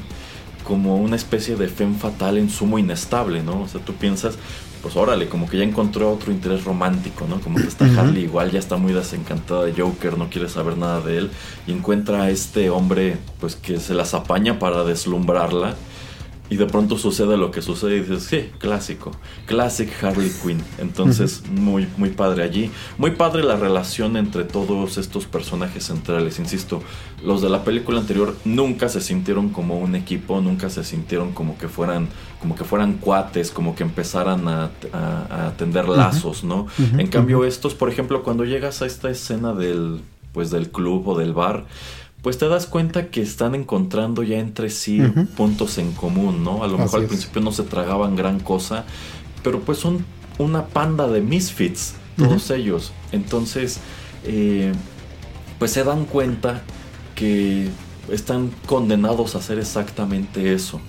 como una especie de femme fatal en sumo inestable, ¿no? O sea, tú piensas, pues órale, como que ya encontró otro interés romántico, ¿no? Como que Ujú. Harley igual ya está muy desencantada de Joker, no quiere saber nada de él y encuentra a este hombre pues que se las apaña para deslumbrarla y de pronto sucede lo que sucede y dices, sí, clásico, classic Harley Quinn. Entonces, muy, muy padre allí. Muy padre la relación entre todos estos personajes centrales. Insisto, los de la película anterior nunca se sintieron como un equipo, nunca se sintieron como que fueran, como que fueran cuates, como que empezaran a, a- a tender lazos, ¿no? En cambio, estos, por ejemplo, cuando llegas a esta escena del, pues, del club o del bar, pues te das cuenta que están encontrando ya entre sí puntos en común, ¿no? A lo Así mejor al es. principio no se tragaban gran cosa, pero pues son una panda de misfits, todos ellos. Entonces, eh, pues se dan cuenta que están condenados a hacer exactamente eso.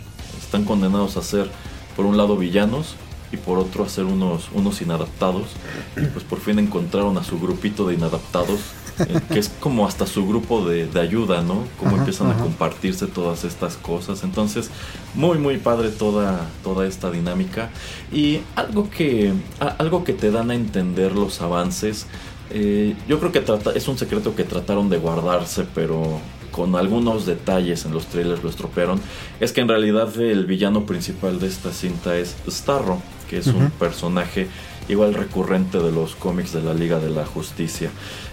Están condenados a ser, por un lado, villanos y por otro, a ser unos, unos inadaptados. Y pues por fin encontraron a su grupito de inadaptados, que es como hasta su grupo de, de ayuda, ¿no? Cómo Ajá, empiezan a compartirse todas estas cosas. Entonces, muy, muy padre toda, toda esta dinámica. Y algo que, a- algo que te dan a entender los avances. eh, yo creo que trata, es un secreto que trataron de guardarse, pero con algunos detalles en los trailers lo estropearon. Es que en realidad el villano principal de esta cinta es Starro, que es un personaje igual recurrente de los cómics de la Liga de la Justicia.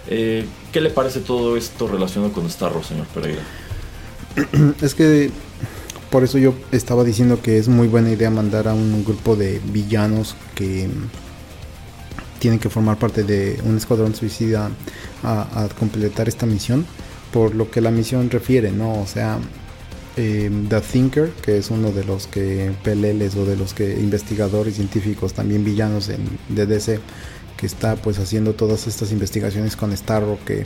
Eh, ¿Qué le parece todo esto relacionado con Starro, señor Pereira? Es que por eso yo estaba diciendo que es muy buena idea mandar a un grupo de villanos que tienen que formar parte de un escuadrón suicida a completar esta misión. Por lo que la misión refiere, ¿no? O sea, eh, The Thinker, que es uno de los que peleles o de los que investigadores científicos, también villanos en, de DC, que está pues haciendo todas estas investigaciones con Starro, que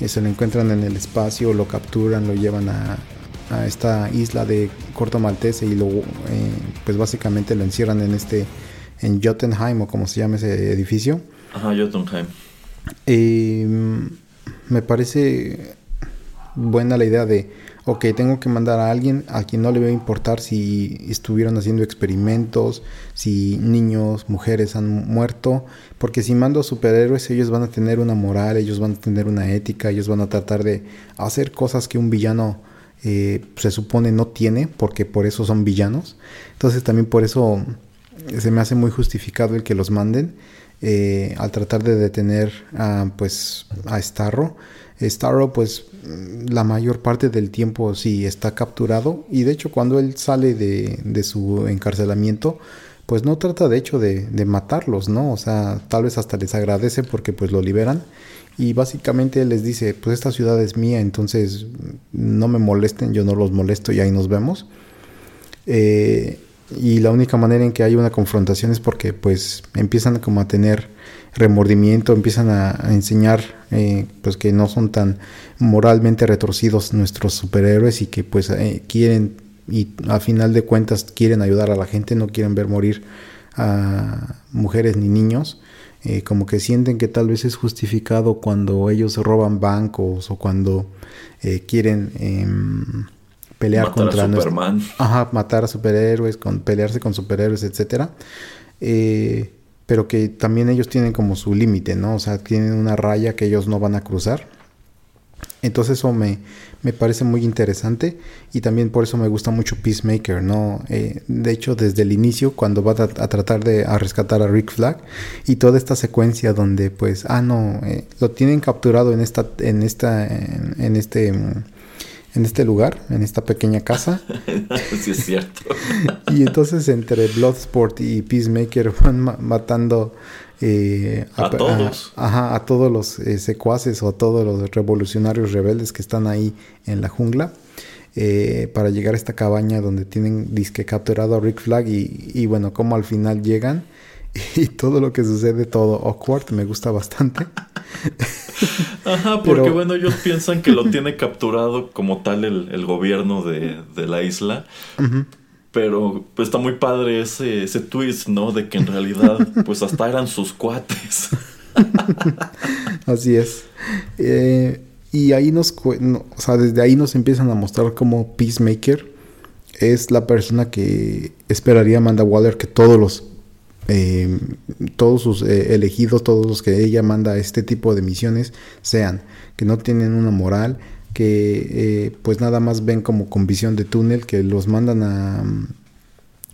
eh, se lo encuentran en el espacio, lo capturan, lo llevan a, a esta isla de Corto Maltese y lo, eh, pues básicamente lo encierran en este, en Jotunheim o como se llama ese edificio. Ajá, Jotunheim. Eh, me parece buena la idea de, ok, tengo que mandar a alguien a quien no le va a importar si estuvieron haciendo experimentos, si niños, mujeres han muerto, porque si mando a superhéroes ellos van a tener una moral, ellos van a tener una ética, ellos van a tratar de hacer cosas que un villano eh, se supone no tiene, porque por eso son villanos. Entonces también por eso se me hace muy justificado el que los manden. eh, al tratar de detener a, pues, a Starro. Starro, pues, mm, la mayor parte del tiempo sí está capturado. Y de hecho, cuando él sale de, de su encarcelamiento, pues no trata de hecho de, de matarlos, ¿no? O sea, tal vez hasta les agradece porque pues lo liberan. Y básicamente les dice, pues esta ciudad es mía, entonces no me molesten, yo no los molesto y ahí nos vemos. Eh, y la única manera en que hay una confrontación es porque pues empiezan como a tener remordimiento, empiezan a, enseñar eh, pues que no son tan moralmente retorcidos nuestros superhéroes y que pues eh, quieren y a final de cuentas quieren ayudar a la gente, no quieren ver morir a mujeres ni niños. Eh, como que sienten que tal vez es justificado cuando ellos roban bancos o cuando quieren em, pelear Matar contra a Superman. ajá, matar a superhéroes, con, pelearse con superhéroes, etcétera. Eh, pero que también ellos tienen como su límite, ¿no? O sea, tienen una raya que ellos no van a cruzar. Entonces eso me, me parece muy interesante y también por eso me gusta mucho Peacemaker, ¿no? Eh, de hecho, desde el inicio, cuando va a, tratar de a rescatar a Rick Flag y toda esta secuencia donde pues, ah, no, eh, lo tienen capturado en esta, en esta, en este mm, en este lugar, en esta pequeña casa. sí, es cierto. y entonces entre Bloodsport y Peacemaker van matando eh, a, todos. ajá, a todos los eh, secuaces o a todos los revolucionarios rebeldes que están ahí en la jungla. Eh, para llegar a esta cabaña donde tienen disque capturado a Rick Flag y, y bueno, como al final llegan y todo lo que sucede, todo awkward, me gusta bastante. Ajá, porque bueno, ellos piensan que lo tiene capturado como tal el, gobierno de, la isla. Pero pues está muy padre ese, ese twist, ¿no? De que en realidad pues hasta eran sus cuates. Así es. Eh, y ahí nos, o sea, desde ahí nos empiezan a mostrar como Peacemaker es la persona que esperaría Amanda Waller que todos los eh, todos sus eh, elegidos, todos los que ella manda a este tipo de misiones sean, que no tienen una moral, que eh, pues nada más ven como con visión de túnel, que los mandan a,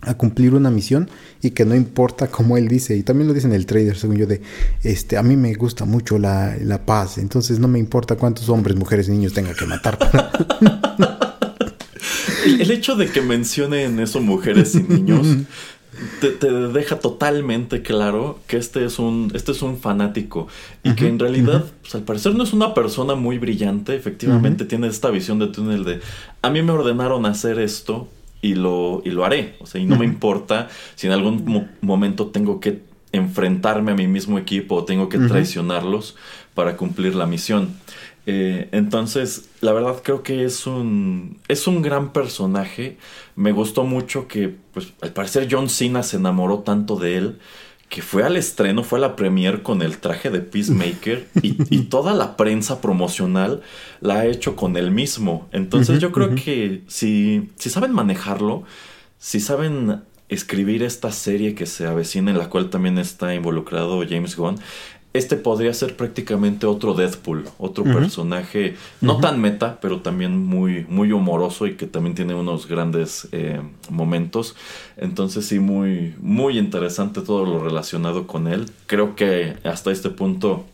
a cumplir una misión y que no importa como él dice, y también lo dice en el trader, según yo, de este, a mí me gusta mucho la, la paz, entonces no me importa cuántos hombres, mujeres y niños tenga que matar. el, hecho de que mencionen eso mujeres y niños te, deja totalmente claro que este es un, este es un fanático y que en realidad, pues, al parecer no es una persona muy brillante, efectivamente tiene esta visión de túnel de, a mí me ordenaron hacer esto y lo, y lo haré, o sea, y no me importa si en algún momento tengo que enfrentarme a mi mismo equipo o tengo que traicionarlos para cumplir la misión. Eh, entonces, la verdad creo que es un, es un gran personaje. Me gustó mucho que, pues, al parecer John Cena se enamoró tanto de él que fue al estreno, fue a la premiere con el traje de Peacemaker y, toda la prensa promocional la ha hecho con él mismo. Entonces yo creo que si, si saben manejarlo, si saben escribir esta serie que se avecina en la cual también está involucrado James Gunn, este podría ser prácticamente otro Deadpool, otro personaje no tan meta, pero también muy, muy humoroso y que también tiene unos grandes eh, momentos. Entonces sí, muy, muy interesante todo lo relacionado con él. Creo que hasta este punto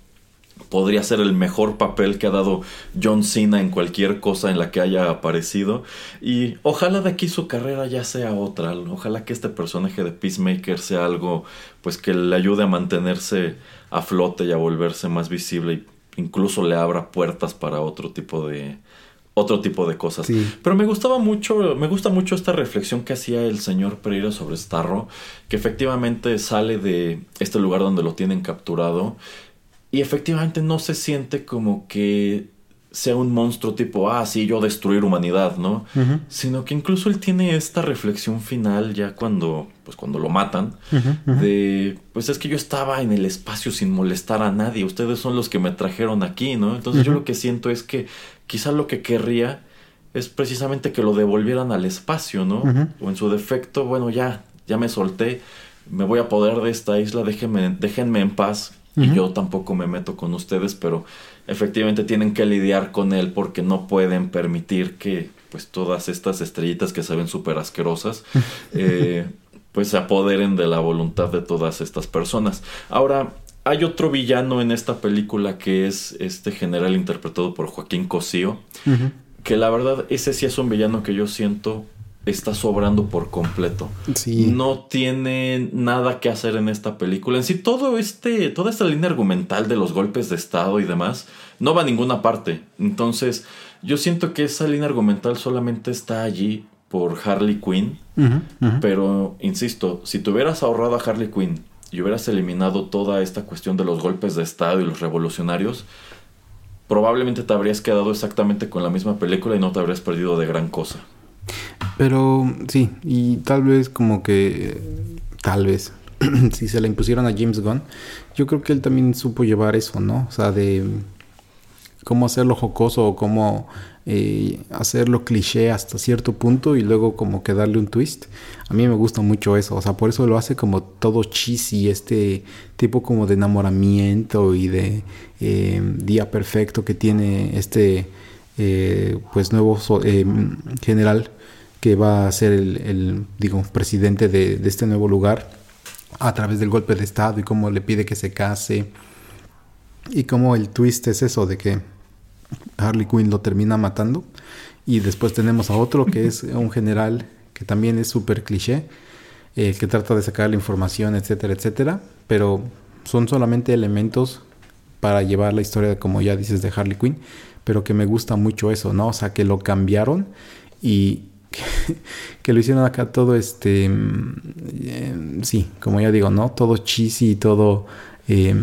podría ser el mejor papel que ha dado John Cena en cualquier cosa en la que haya aparecido. Y ojalá de aquí su carrera ya sea otra. Ojalá que este personaje de Peacemaker sea algo pues que le ayude a mantenerse a flote y a volverse más visible y incluso le abra puertas para otro tipo de otro tipo de cosas. Pero me gustaba mucho, me gusta mucho esta reflexión que hacía el señor Pereira sobre Starro, que efectivamente sale de este lugar donde lo tienen capturado y efectivamente no se siente como que sea un monstruo tipo, ah, sí, yo destruir humanidad, ¿no? Sino que incluso él tiene esta reflexión final ya cuando, pues cuando lo matan, de, pues es que yo estaba en el espacio sin molestar a nadie, ustedes son los que me trajeron aquí, ¿no? Entonces yo lo que siento es que quizá lo que querría es precisamente que lo devolvieran al espacio, ¿no? O en su defecto, bueno, ya, ya me solté, me voy a poder de esta isla, déjenme, déjenme en paz. Y yo tampoco me meto con ustedes, pero efectivamente tienen que lidiar con él porque no pueden permitir que pues todas estas estrellitas que se ven súper asquerosas eh, pues se apoderen de la voluntad de todas estas personas. Ahora, hay otro villano en esta película que es este general interpretado por Joaquín Cosío, que la verdad ese sí es un villano que yo siento está sobrando por completo. Sí. No tiene nada que hacer en esta película. En sí, todo este, toda esta línea argumental de los golpes de Estado y demás no va a ninguna parte. Entonces, yo siento que esa línea argumental solamente está allí por Harley Quinn. Pero, insisto, si te hubieras ahorrado a Harley Quinn y hubieras eliminado toda esta cuestión de los golpes de Estado y los revolucionarios, probablemente te habrías quedado exactamente con la misma película y no te habrías perdido de gran cosa. Pero sí, y tal vez como que, tal vez, si se la impusieron a James Gunn, yo creo que él también supo llevar eso, ¿no? O sea, de cómo hacerlo jocoso o cómo eh, hacerlo cliché hasta cierto punto y luego como que darle un twist. A mí me gusta mucho eso, o sea, por eso lo hace como todo cheesy, este tipo como de enamoramiento y de eh, día perfecto que tiene este eh, pues nuevo general que va a ser el, el, presidente de, de este nuevo lugar a través del golpe de estado y cómo le pide que se case y cómo el twist es eso de que Harley Quinn lo termina matando. Y después tenemos a otro que es un general que también es súper cliché eh, que trata de sacar la información etcétera etcétera. Pero son solamente elementos para llevar la historia como ya dices de Harley Quinn. Pero que me gusta mucho eso no o sea que lo cambiaron y que lo hicieron acá todo este mm, sí como ya digo no todo cheesy todo eh,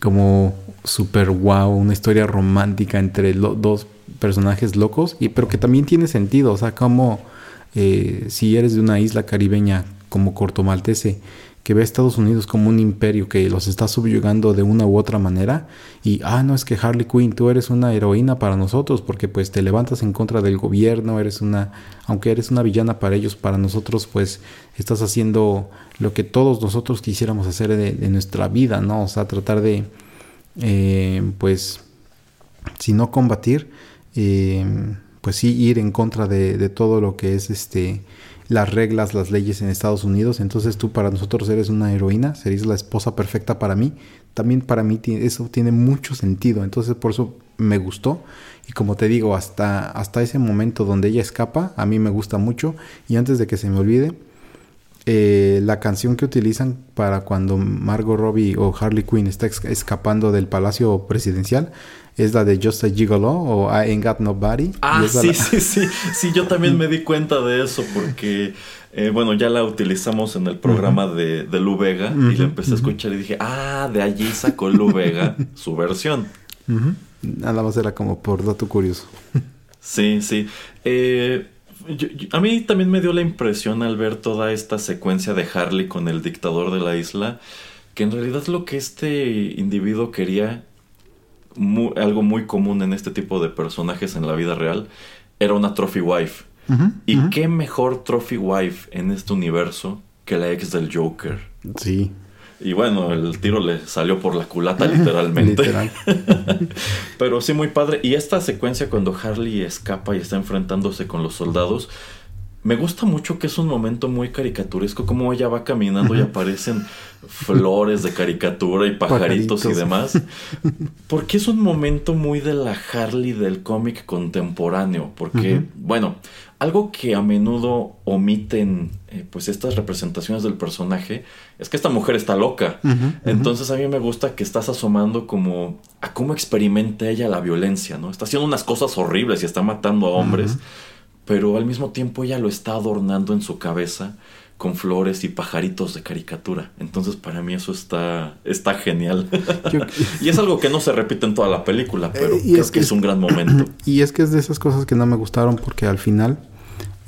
como super wow una historia romántica entre dos personajes locos y pero que también tiene sentido o sea como eh, si eres de una isla caribeña como Corto Maltese que ve a Estados Unidos como un imperio que los está subyugando de una u otra manera y ah no es que Harley Quinn tú eres una heroína para nosotros porque pues te levantas en contra del gobierno eres una aunque eres una villana para ellos para nosotros pues estás haciendo lo que todos nosotros quisiéramos hacer de, nuestra vida no o sea tratar de eh, pues si no combatir eh, pues sí ir en contra de todo lo que es este las reglas, las leyes en Estados Unidos. Entonces tú para nosotros eres una heroína, serías la esposa perfecta para mí. También para mí eso tiene mucho sentido. Entonces por eso me gustó. Y como te digo, hasta, hasta ese momento donde ella escapa, a mí me gusta mucho. Y antes de que se me olvide, eh, la canción que utilizan para cuando Margot Robbie o Harley Quinn está escapando del palacio presidencial es la de Just a Gigolo o I Ain't Got Nobody. Ah, sí, la- sí, sí. Sí, yo también me di cuenta de eso porque, eh, bueno, ya la utilizamos en el programa de, de Lu Vega y la empecé a escuchar y dije, ah, de allí sacó Lu Vega su versión. Ujú. Nada más era como por dato curioso. Sí, sí. Eh, yo- yo- a mí también me dio la impresión al ver toda esta secuencia de Harley con el dictador de la isla, que en realidad lo que este individuo quería, mu- algo muy común en este tipo de personajes en la vida real, era una trophy wife. ¿Y qué mejor trophy wife en este universo que la ex del Joker? Sí. Y bueno, el tiro le salió por la culata literalmente. Literal. Pero sí, muy padre. Y esta secuencia cuando Harley escapa y está enfrentándose con los soldados, me gusta mucho que es un momento muy caricaturesco, como ella va caminando y aparecen flores de caricatura y pajaritos, y demás. Porque es un momento muy de la Harley del cómic contemporáneo. Porque, bueno, algo que a menudo omiten eh, pues estas representaciones del personaje es que esta mujer está loca. Entonces a mí me gusta que estás asomando como a cómo experimenta ella la violencia, ¿no? Está haciendo unas cosas horribles y está matando a hombres, pero al mismo tiempo ella lo está adornando en su cabeza con flores y pajaritos de caricatura. Entonces para mí eso está, está genial. Yo- y es algo que no se repite en toda la película, pero Eh, y creo es que que es un gran momento. Y es que es de esas cosas que no me gustaron porque al final,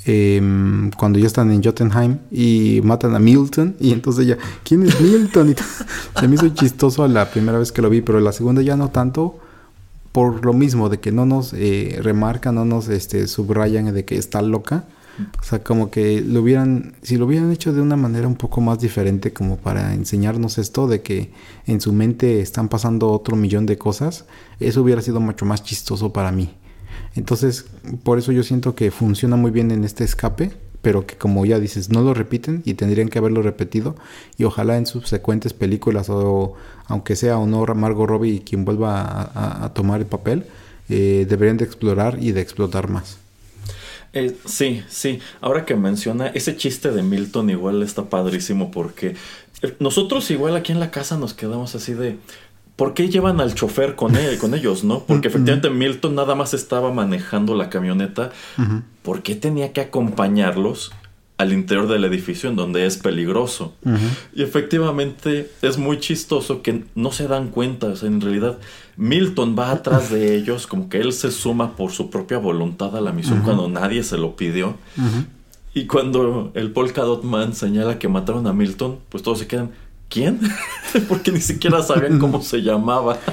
em, cuando ya están en Jotunheim y matan a Milton, y entonces ya, ¿quién es Milton? Y se me hizo chistoso la primera vez que lo vi, pero la segunda ya no tanto por lo mismo, de que no nos eh, remarcan, no nos este, subrayan de que está loca. O sea, como que lo hubieran, si lo hubieran hecho de una manera un poco más diferente, como para enseñarnos esto, de que en su mente están pasando otro millón de cosas, eso hubiera sido mucho más chistoso para mí. Entonces, por eso yo siento que funciona muy bien en este escape, pero que como ya dices, no lo repiten y tendrían que haberlo repetido. Y ojalá en subsecuentes películas, o aunque sea o no Margot Robbie quien vuelva a, tomar el papel, eh, deberían de explorar y de explotar más. Eh, sí, sí. Ahora que menciona, ese chiste de Milton igual está padrísimo porque eh, nosotros igual aquí en la casa nos quedamos así de... ¿Por qué llevan al chofer con, él, con ellos, no? Porque efectivamente Milton nada más estaba manejando la camioneta. ¿Por qué tenía que acompañarlos al interior del edificio en donde es peligroso? Y efectivamente es muy chistoso que no se dan cuenta. O sea, en realidad Milton va atrás de ellos, como que él se suma por su propia voluntad a la misión cuando nadie se lo pidió. Y cuando el Polka Dot Man señala que mataron a Milton, pues todos se quedan, ¿quién? Porque ni siquiera sabían cómo se llamaba.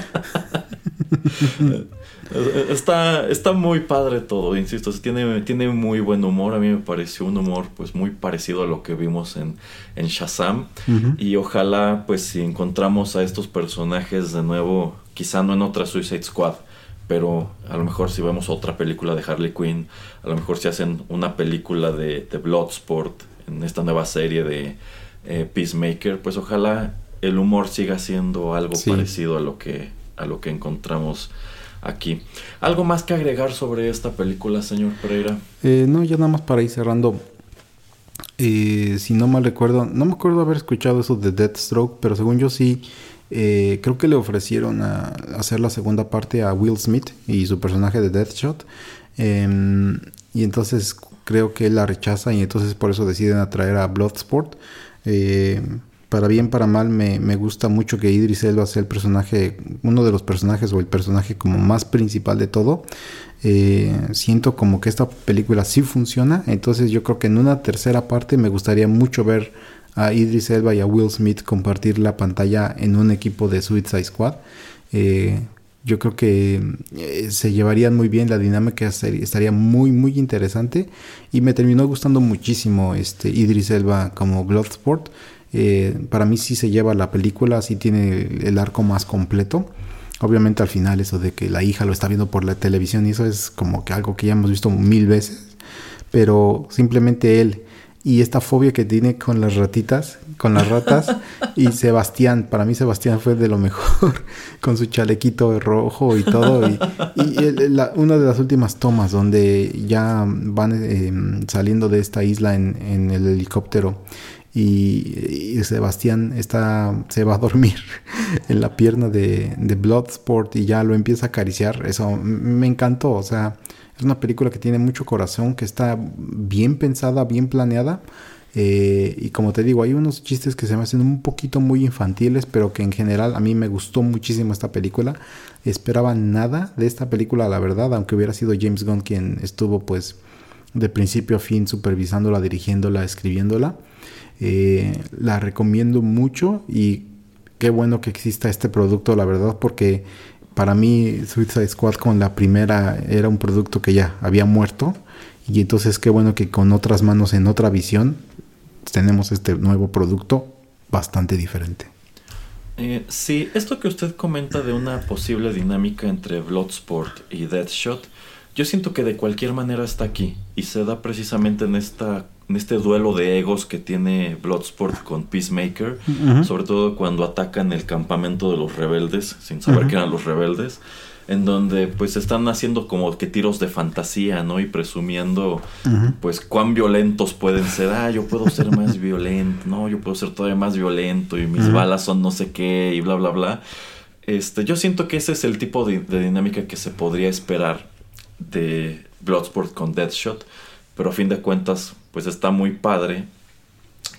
está, está muy padre todo, insisto, tiene, tiene muy buen humor, a mí me pareció un humor pues muy parecido a lo que vimos en, en Shazam y ojalá pues si encontramos a estos personajes de nuevo, quizá no en otra Suicide Squad, pero a lo mejor si vemos otra película de Harley Quinn, a lo mejor si hacen una película de, de Bloodsport en esta nueva serie de eh, Peacemaker, pues ojalá el humor siga siendo algo Sí. parecido a lo que a lo que encontramos aquí. ¿Algo más que agregar sobre esta película, señor Pereira? Eh, no, ya nada más para ir cerrando. Eh, si no mal recuerdo, no me acuerdo haber escuchado eso de Deathstroke, pero según yo sí, eh, creo que le ofrecieron a, hacer la segunda parte a Will Smith y su personaje de Deathshot. Em, y entonces creo que él la rechaza y entonces por eso deciden atraer a Bloodsport. Eh, para bien, para mal, me, me gusta mucho que Idris Elba sea el personaje, uno de los personajes o el personaje como más principal de todo. Eh, siento como que esta película sí funciona, entonces yo creo que en una tercera parte me gustaría mucho ver a Idris Elba y a Will Smith compartir la pantalla en un equipo de Suicide Squad. Eh, yo creo que eh, se llevarían muy bien, la dinámica estaría muy muy interesante y me terminó gustando muchísimo este Idris Elba como Bloodsport. Eh, para mí sí se lleva la película, sí tiene el arco más completo. Obviamente al final eso de que la hija lo está viendo por la televisión y eso es como que algo que ya hemos visto mil veces. Pero simplemente él y esta fobia que tiene con las ratitas, con las ratas y Sebastián, para mí Sebastián fue de lo mejor con su chalequito rojo y todo y, el- una de las últimas tomas donde ya van eh, saliendo de esta isla en, el helicóptero y, Sebastián está se va a dormir en la pierna de, Bloodsport y ya lo empieza a acariciar. Eso me encantó o sea es una película que tiene mucho corazón que está bien pensada bien planeada eh, y como te digo hay unos chistes que se me hacen un poquito muy infantiles pero que en general a mí me gustó muchísimo esta película. Esperaba nada de esta película la verdad aunque hubiera sido James Gunn quien estuvo pues de principio a fin supervisándola dirigiéndola escribiéndola. Eh, la recomiendo mucho y qué bueno que exista este producto, la verdad, porque para mí Suicide Squad con la primera era un producto que ya había muerto y entonces qué bueno que con otras manos en otra visión tenemos este nuevo producto bastante diferente. Eh, sí, esto que usted comenta de una posible dinámica entre Bloodsport y Deathshot, yo siento que de cualquier manera está aquí y se da precisamente en esta en este duelo de egos que tiene Bloodsport con Peacemaker, sobre todo cuando atacan el campamento de los rebeldes, sin saber que eran los rebeldes, en donde pues están haciendo como que tiros de fantasía, ¿no? Y presumiendo pues cuán violentos pueden ser. Ah, yo puedo ser más violento, no, yo puedo ser todavía más violento y mis balas son no sé qué y bla, bla, bla. Este, yo siento que ese es el tipo de, de dinámica que se podría esperar de Bloodsport con Deathshot, pero a fin de cuentas, pues está muy padre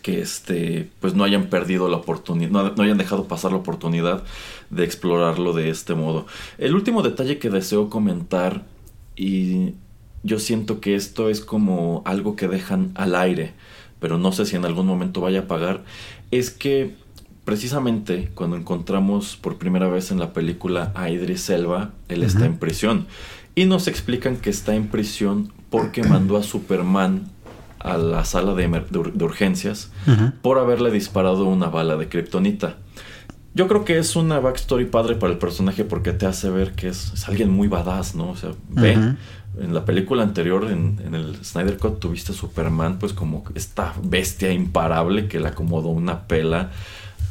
que este, pues no hayan perdido la oportunidad, no, no hayan dejado pasar la oportunidad de explorarlo de este modo. El último detalle que deseo comentar, y yo siento que esto es como algo que dejan al aire, pero no sé si en algún momento vaya a pagar, es que precisamente cuando encontramos por primera vez en la película a Idris Elba, él está en prisión. Y nos explican que está en prisión porque mandó a Superman a la sala de, urgencias por haberle disparado una bala de kriptonita. Yo creo que es una backstory padre para el personaje porque te hace ver que es, es alguien muy badass, ¿no? O sea, ve. En la película anterior, en, en el Snyder Cut, tuviste a Superman, pues como esta bestia imparable que le acomodó una pela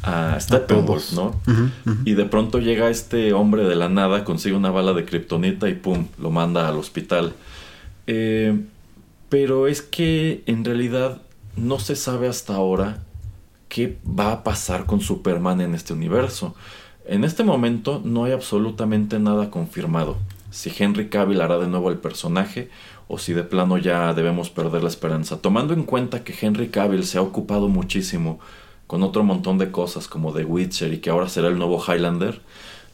a Steppenwolf. ¿no? Y de pronto llega este hombre de la nada, consigue una bala de kriptonita y pum, lo manda al hospital. Eh, Pero es que en realidad no se sabe hasta ahora qué va a pasar con Superman en este universo. En este momento no hay absolutamente nada confirmado. Si Henry Cavill hará de nuevo el personaje o si de plano ya debemos perder la esperanza. Tomando en cuenta que Henry Cavill se ha ocupado muchísimo con otro montón de cosas como The Witcher y que ahora será el nuevo Highlander,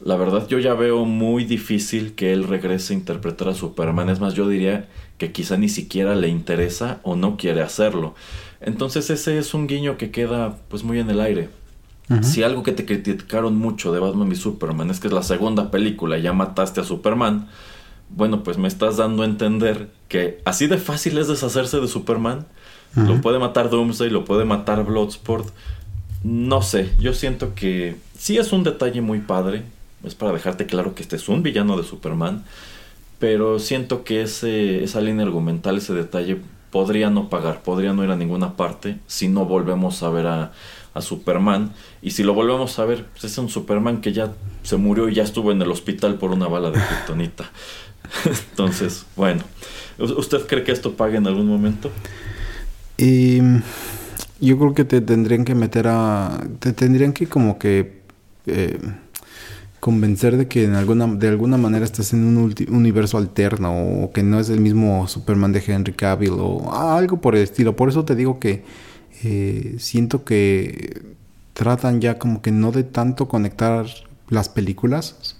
la verdad yo ya veo muy difícil que él regrese a interpretar a Superman. Es más, yo diría que quizá ni siquiera le interesa o no quiere hacerlo. Entonces ese es un guiño que queda pues muy en el aire. Si algo que te criticaron mucho de Batman y Superman es que es la segunda película y ya mataste a Superman, bueno, pues me estás dando a entender que así de fácil es deshacerse de Superman. Lo puede matar Doomsday, lo puede matar Bloodsport. No sé, yo siento que sí es un detalle muy padre. Es para dejarte claro que este es un villano de Superman. Pero siento que ese, esa línea argumental, ese detalle, podría no pagar, podría no ir a ninguna parte si no volvemos a ver a, a Superman. Y si lo volvemos a ver, pues es un Superman que ya se murió y ya estuvo en el hospital por una bala de kryptonita. Entonces, bueno, ¿usted cree que esto pague en algún momento? Y yo creo que te tendrían que meter a... Te tendrían que como que... Eh, convencer de que en alguna, de alguna manera estás en un universo alterno o que no es el mismo Superman de Henry Cavill o algo por el estilo. Por eso te digo que eh, siento que tratan ya como que no de tanto conectar las películas,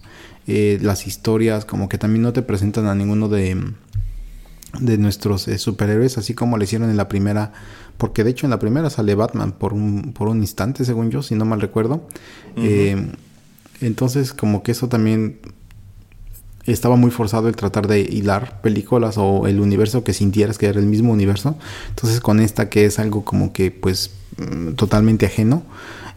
eh, las historias, como que también no te presentan a ninguno de, de nuestros eh, superhéroes, así como le hicieron en la primera, porque de hecho en la primera sale Batman por un, por un instante, según yo, si no mal recuerdo. Entonces, como que eso también estaba muy forzado el tratar de hilar películas o el universo que sintieras que era el mismo universo. Entonces, con esta que es algo como que, pues, mm, totalmente ajeno,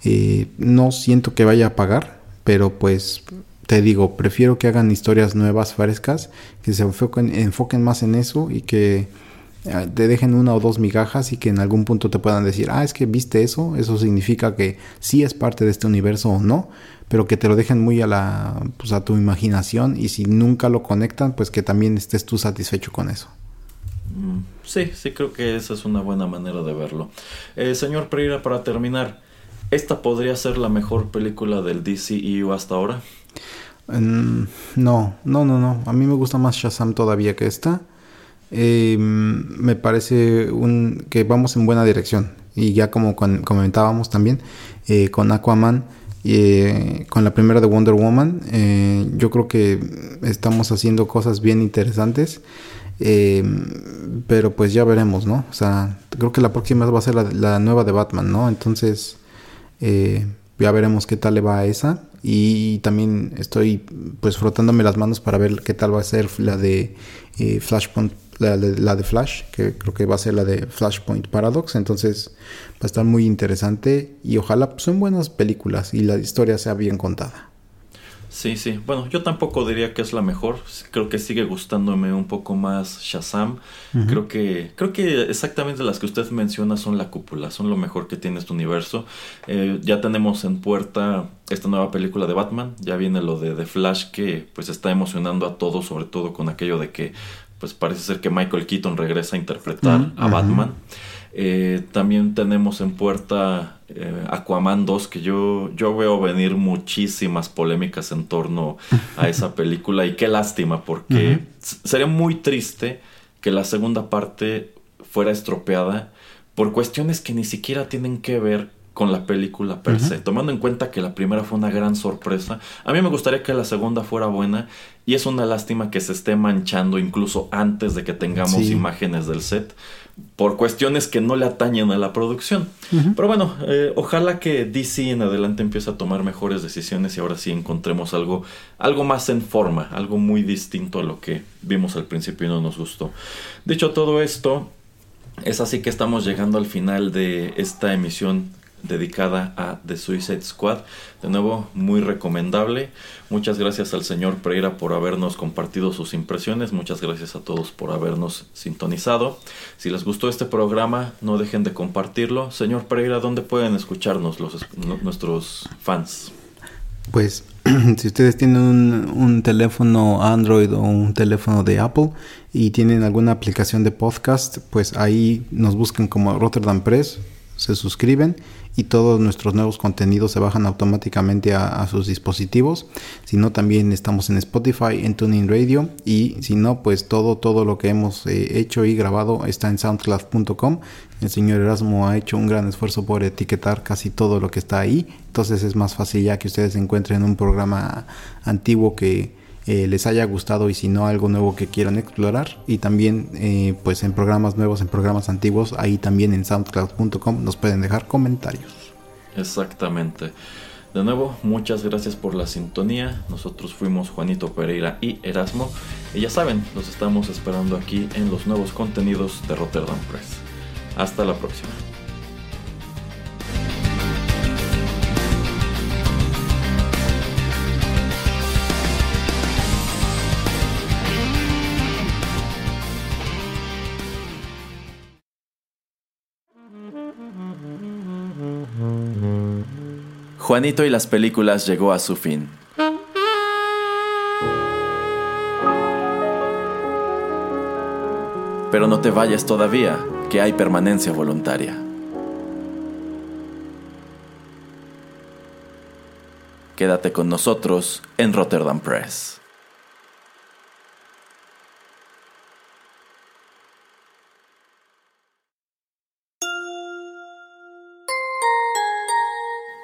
eh, no siento que vaya a pagar, pero pues te digo, prefiero que hagan historias nuevas, frescas, que se enfoquen, enfoquen más en eso y que eh, te dejen una o dos migajas y que en algún punto te puedan decir, ah, es que viste eso, eso significa que sí es parte de este universo o no, pero que te lo dejen muy a la pues a tu imaginación y si nunca lo conectan, pues que también estés tú satisfecho con eso. Mm, sí, sí creo que esa es una buena manera de verlo. Eh, señor Pereira, para terminar, ¿esta podría ser la mejor película del DCEU hasta ahora? no, no, no, no. A mí me gusta más Shazam todavía que esta. Em, me parece un, que vamos en buena dirección. Y ya como comentábamos también, eh, con Aquaman y con la primera de Wonder Woman, eh, yo creo que estamos haciendo cosas bien interesantes. Eh, pero pues ya veremos, ¿no? O sea, creo que la próxima va a ser la, nueva de Batman, ¿no? Entonces, eh, ya veremos qué tal le va a esa. Y también estoy pues frotándome las manos para ver qué tal va a ser la de Flashpoint la de, Flash, que creo que va a ser la de Flashpoint Paradox. Entonces va a estar muy interesante y ojalá son buenas películas y la historia sea bien contada. Sí, sí. Bueno, yo tampoco diría que es la mejor. Creo que sigue gustándome un poco más Shazam. Creo que creo que exactamente las que usted menciona son la cúpula, son lo mejor que tiene este universo. Eh, ya tenemos en puerta esta nueva película de Batman. Ya viene lo de The Flash que pues está emocionando a todos, sobre todo con aquello de que pues parece ser que Michael Keaton regresa a interpretar a Batman. Eh, también tenemos en puerta eh, Aquaman 2, que yo, yo veo venir muchísimas polémicas en torno a esa película y qué lástima, porque sería muy triste que la segunda parte fuera estropeada por cuestiones que ni siquiera tienen que ver con la película per se. Tomando en cuenta que la primera fue una gran sorpresa, a mí me gustaría que la segunda fuera buena y es una lástima que se esté manchando incluso antes de que tengamos imágenes del set por cuestiones que no le atañen a la producción. Pero bueno, eh, ojalá que DC en adelante empiece a tomar mejores decisiones y ahora sí encontremos algo, algo más en forma, algo muy distinto a lo que vimos al principio y no nos gustó. Dicho todo esto, es así que estamos llegando al final de esta emisión dedicada a The Suicide Squad. De nuevo, muy recomendable. Muchas gracias al señor Pereira por habernos compartido sus impresiones. Muchas gracias a todos por habernos sintonizado. Si les gustó este programa, no dejen de compartirlo. Señor Pereira, ¿dónde pueden escucharnos los, nuestros fans? Pues si ustedes tienen un, un, teléfono Android o un teléfono de Apple y tienen alguna aplicación de podcast, pues ahí nos buscan como Rotterdam Press, se suscriben y todos nuestros nuevos contenidos se bajan automáticamente a, sus dispositivos. Si no, también estamos en Spotify, en Tuning Radio y si no, pues todo, todo lo que hemos eh, hecho y grabado está en soundcloud.com. El señor Erasmo ha hecho un gran esfuerzo por etiquetar casi todo lo que está ahí. Entonces es más fácil ya que ustedes encuentren un programa antiguo que eh, les haya gustado y si no algo nuevo que quieran explorar. Y también eh, pues en programas nuevos en programas antiguos ahí también en soundcloud.com nos pueden dejar comentarios. Exactamente. De nuevo muchas gracias por la sintonía. Nosotros fuimos Juanito Pereira y Erasmo. Y ya saben los estamos esperando aquí en los nuevos contenidos de Rotterdam Press. Hasta la próxima Juanito y las películas llegó a su fin. Pero no te vayas todavía, que hay permanencia voluntaria. Quédate con nosotros en Rotterdam Press.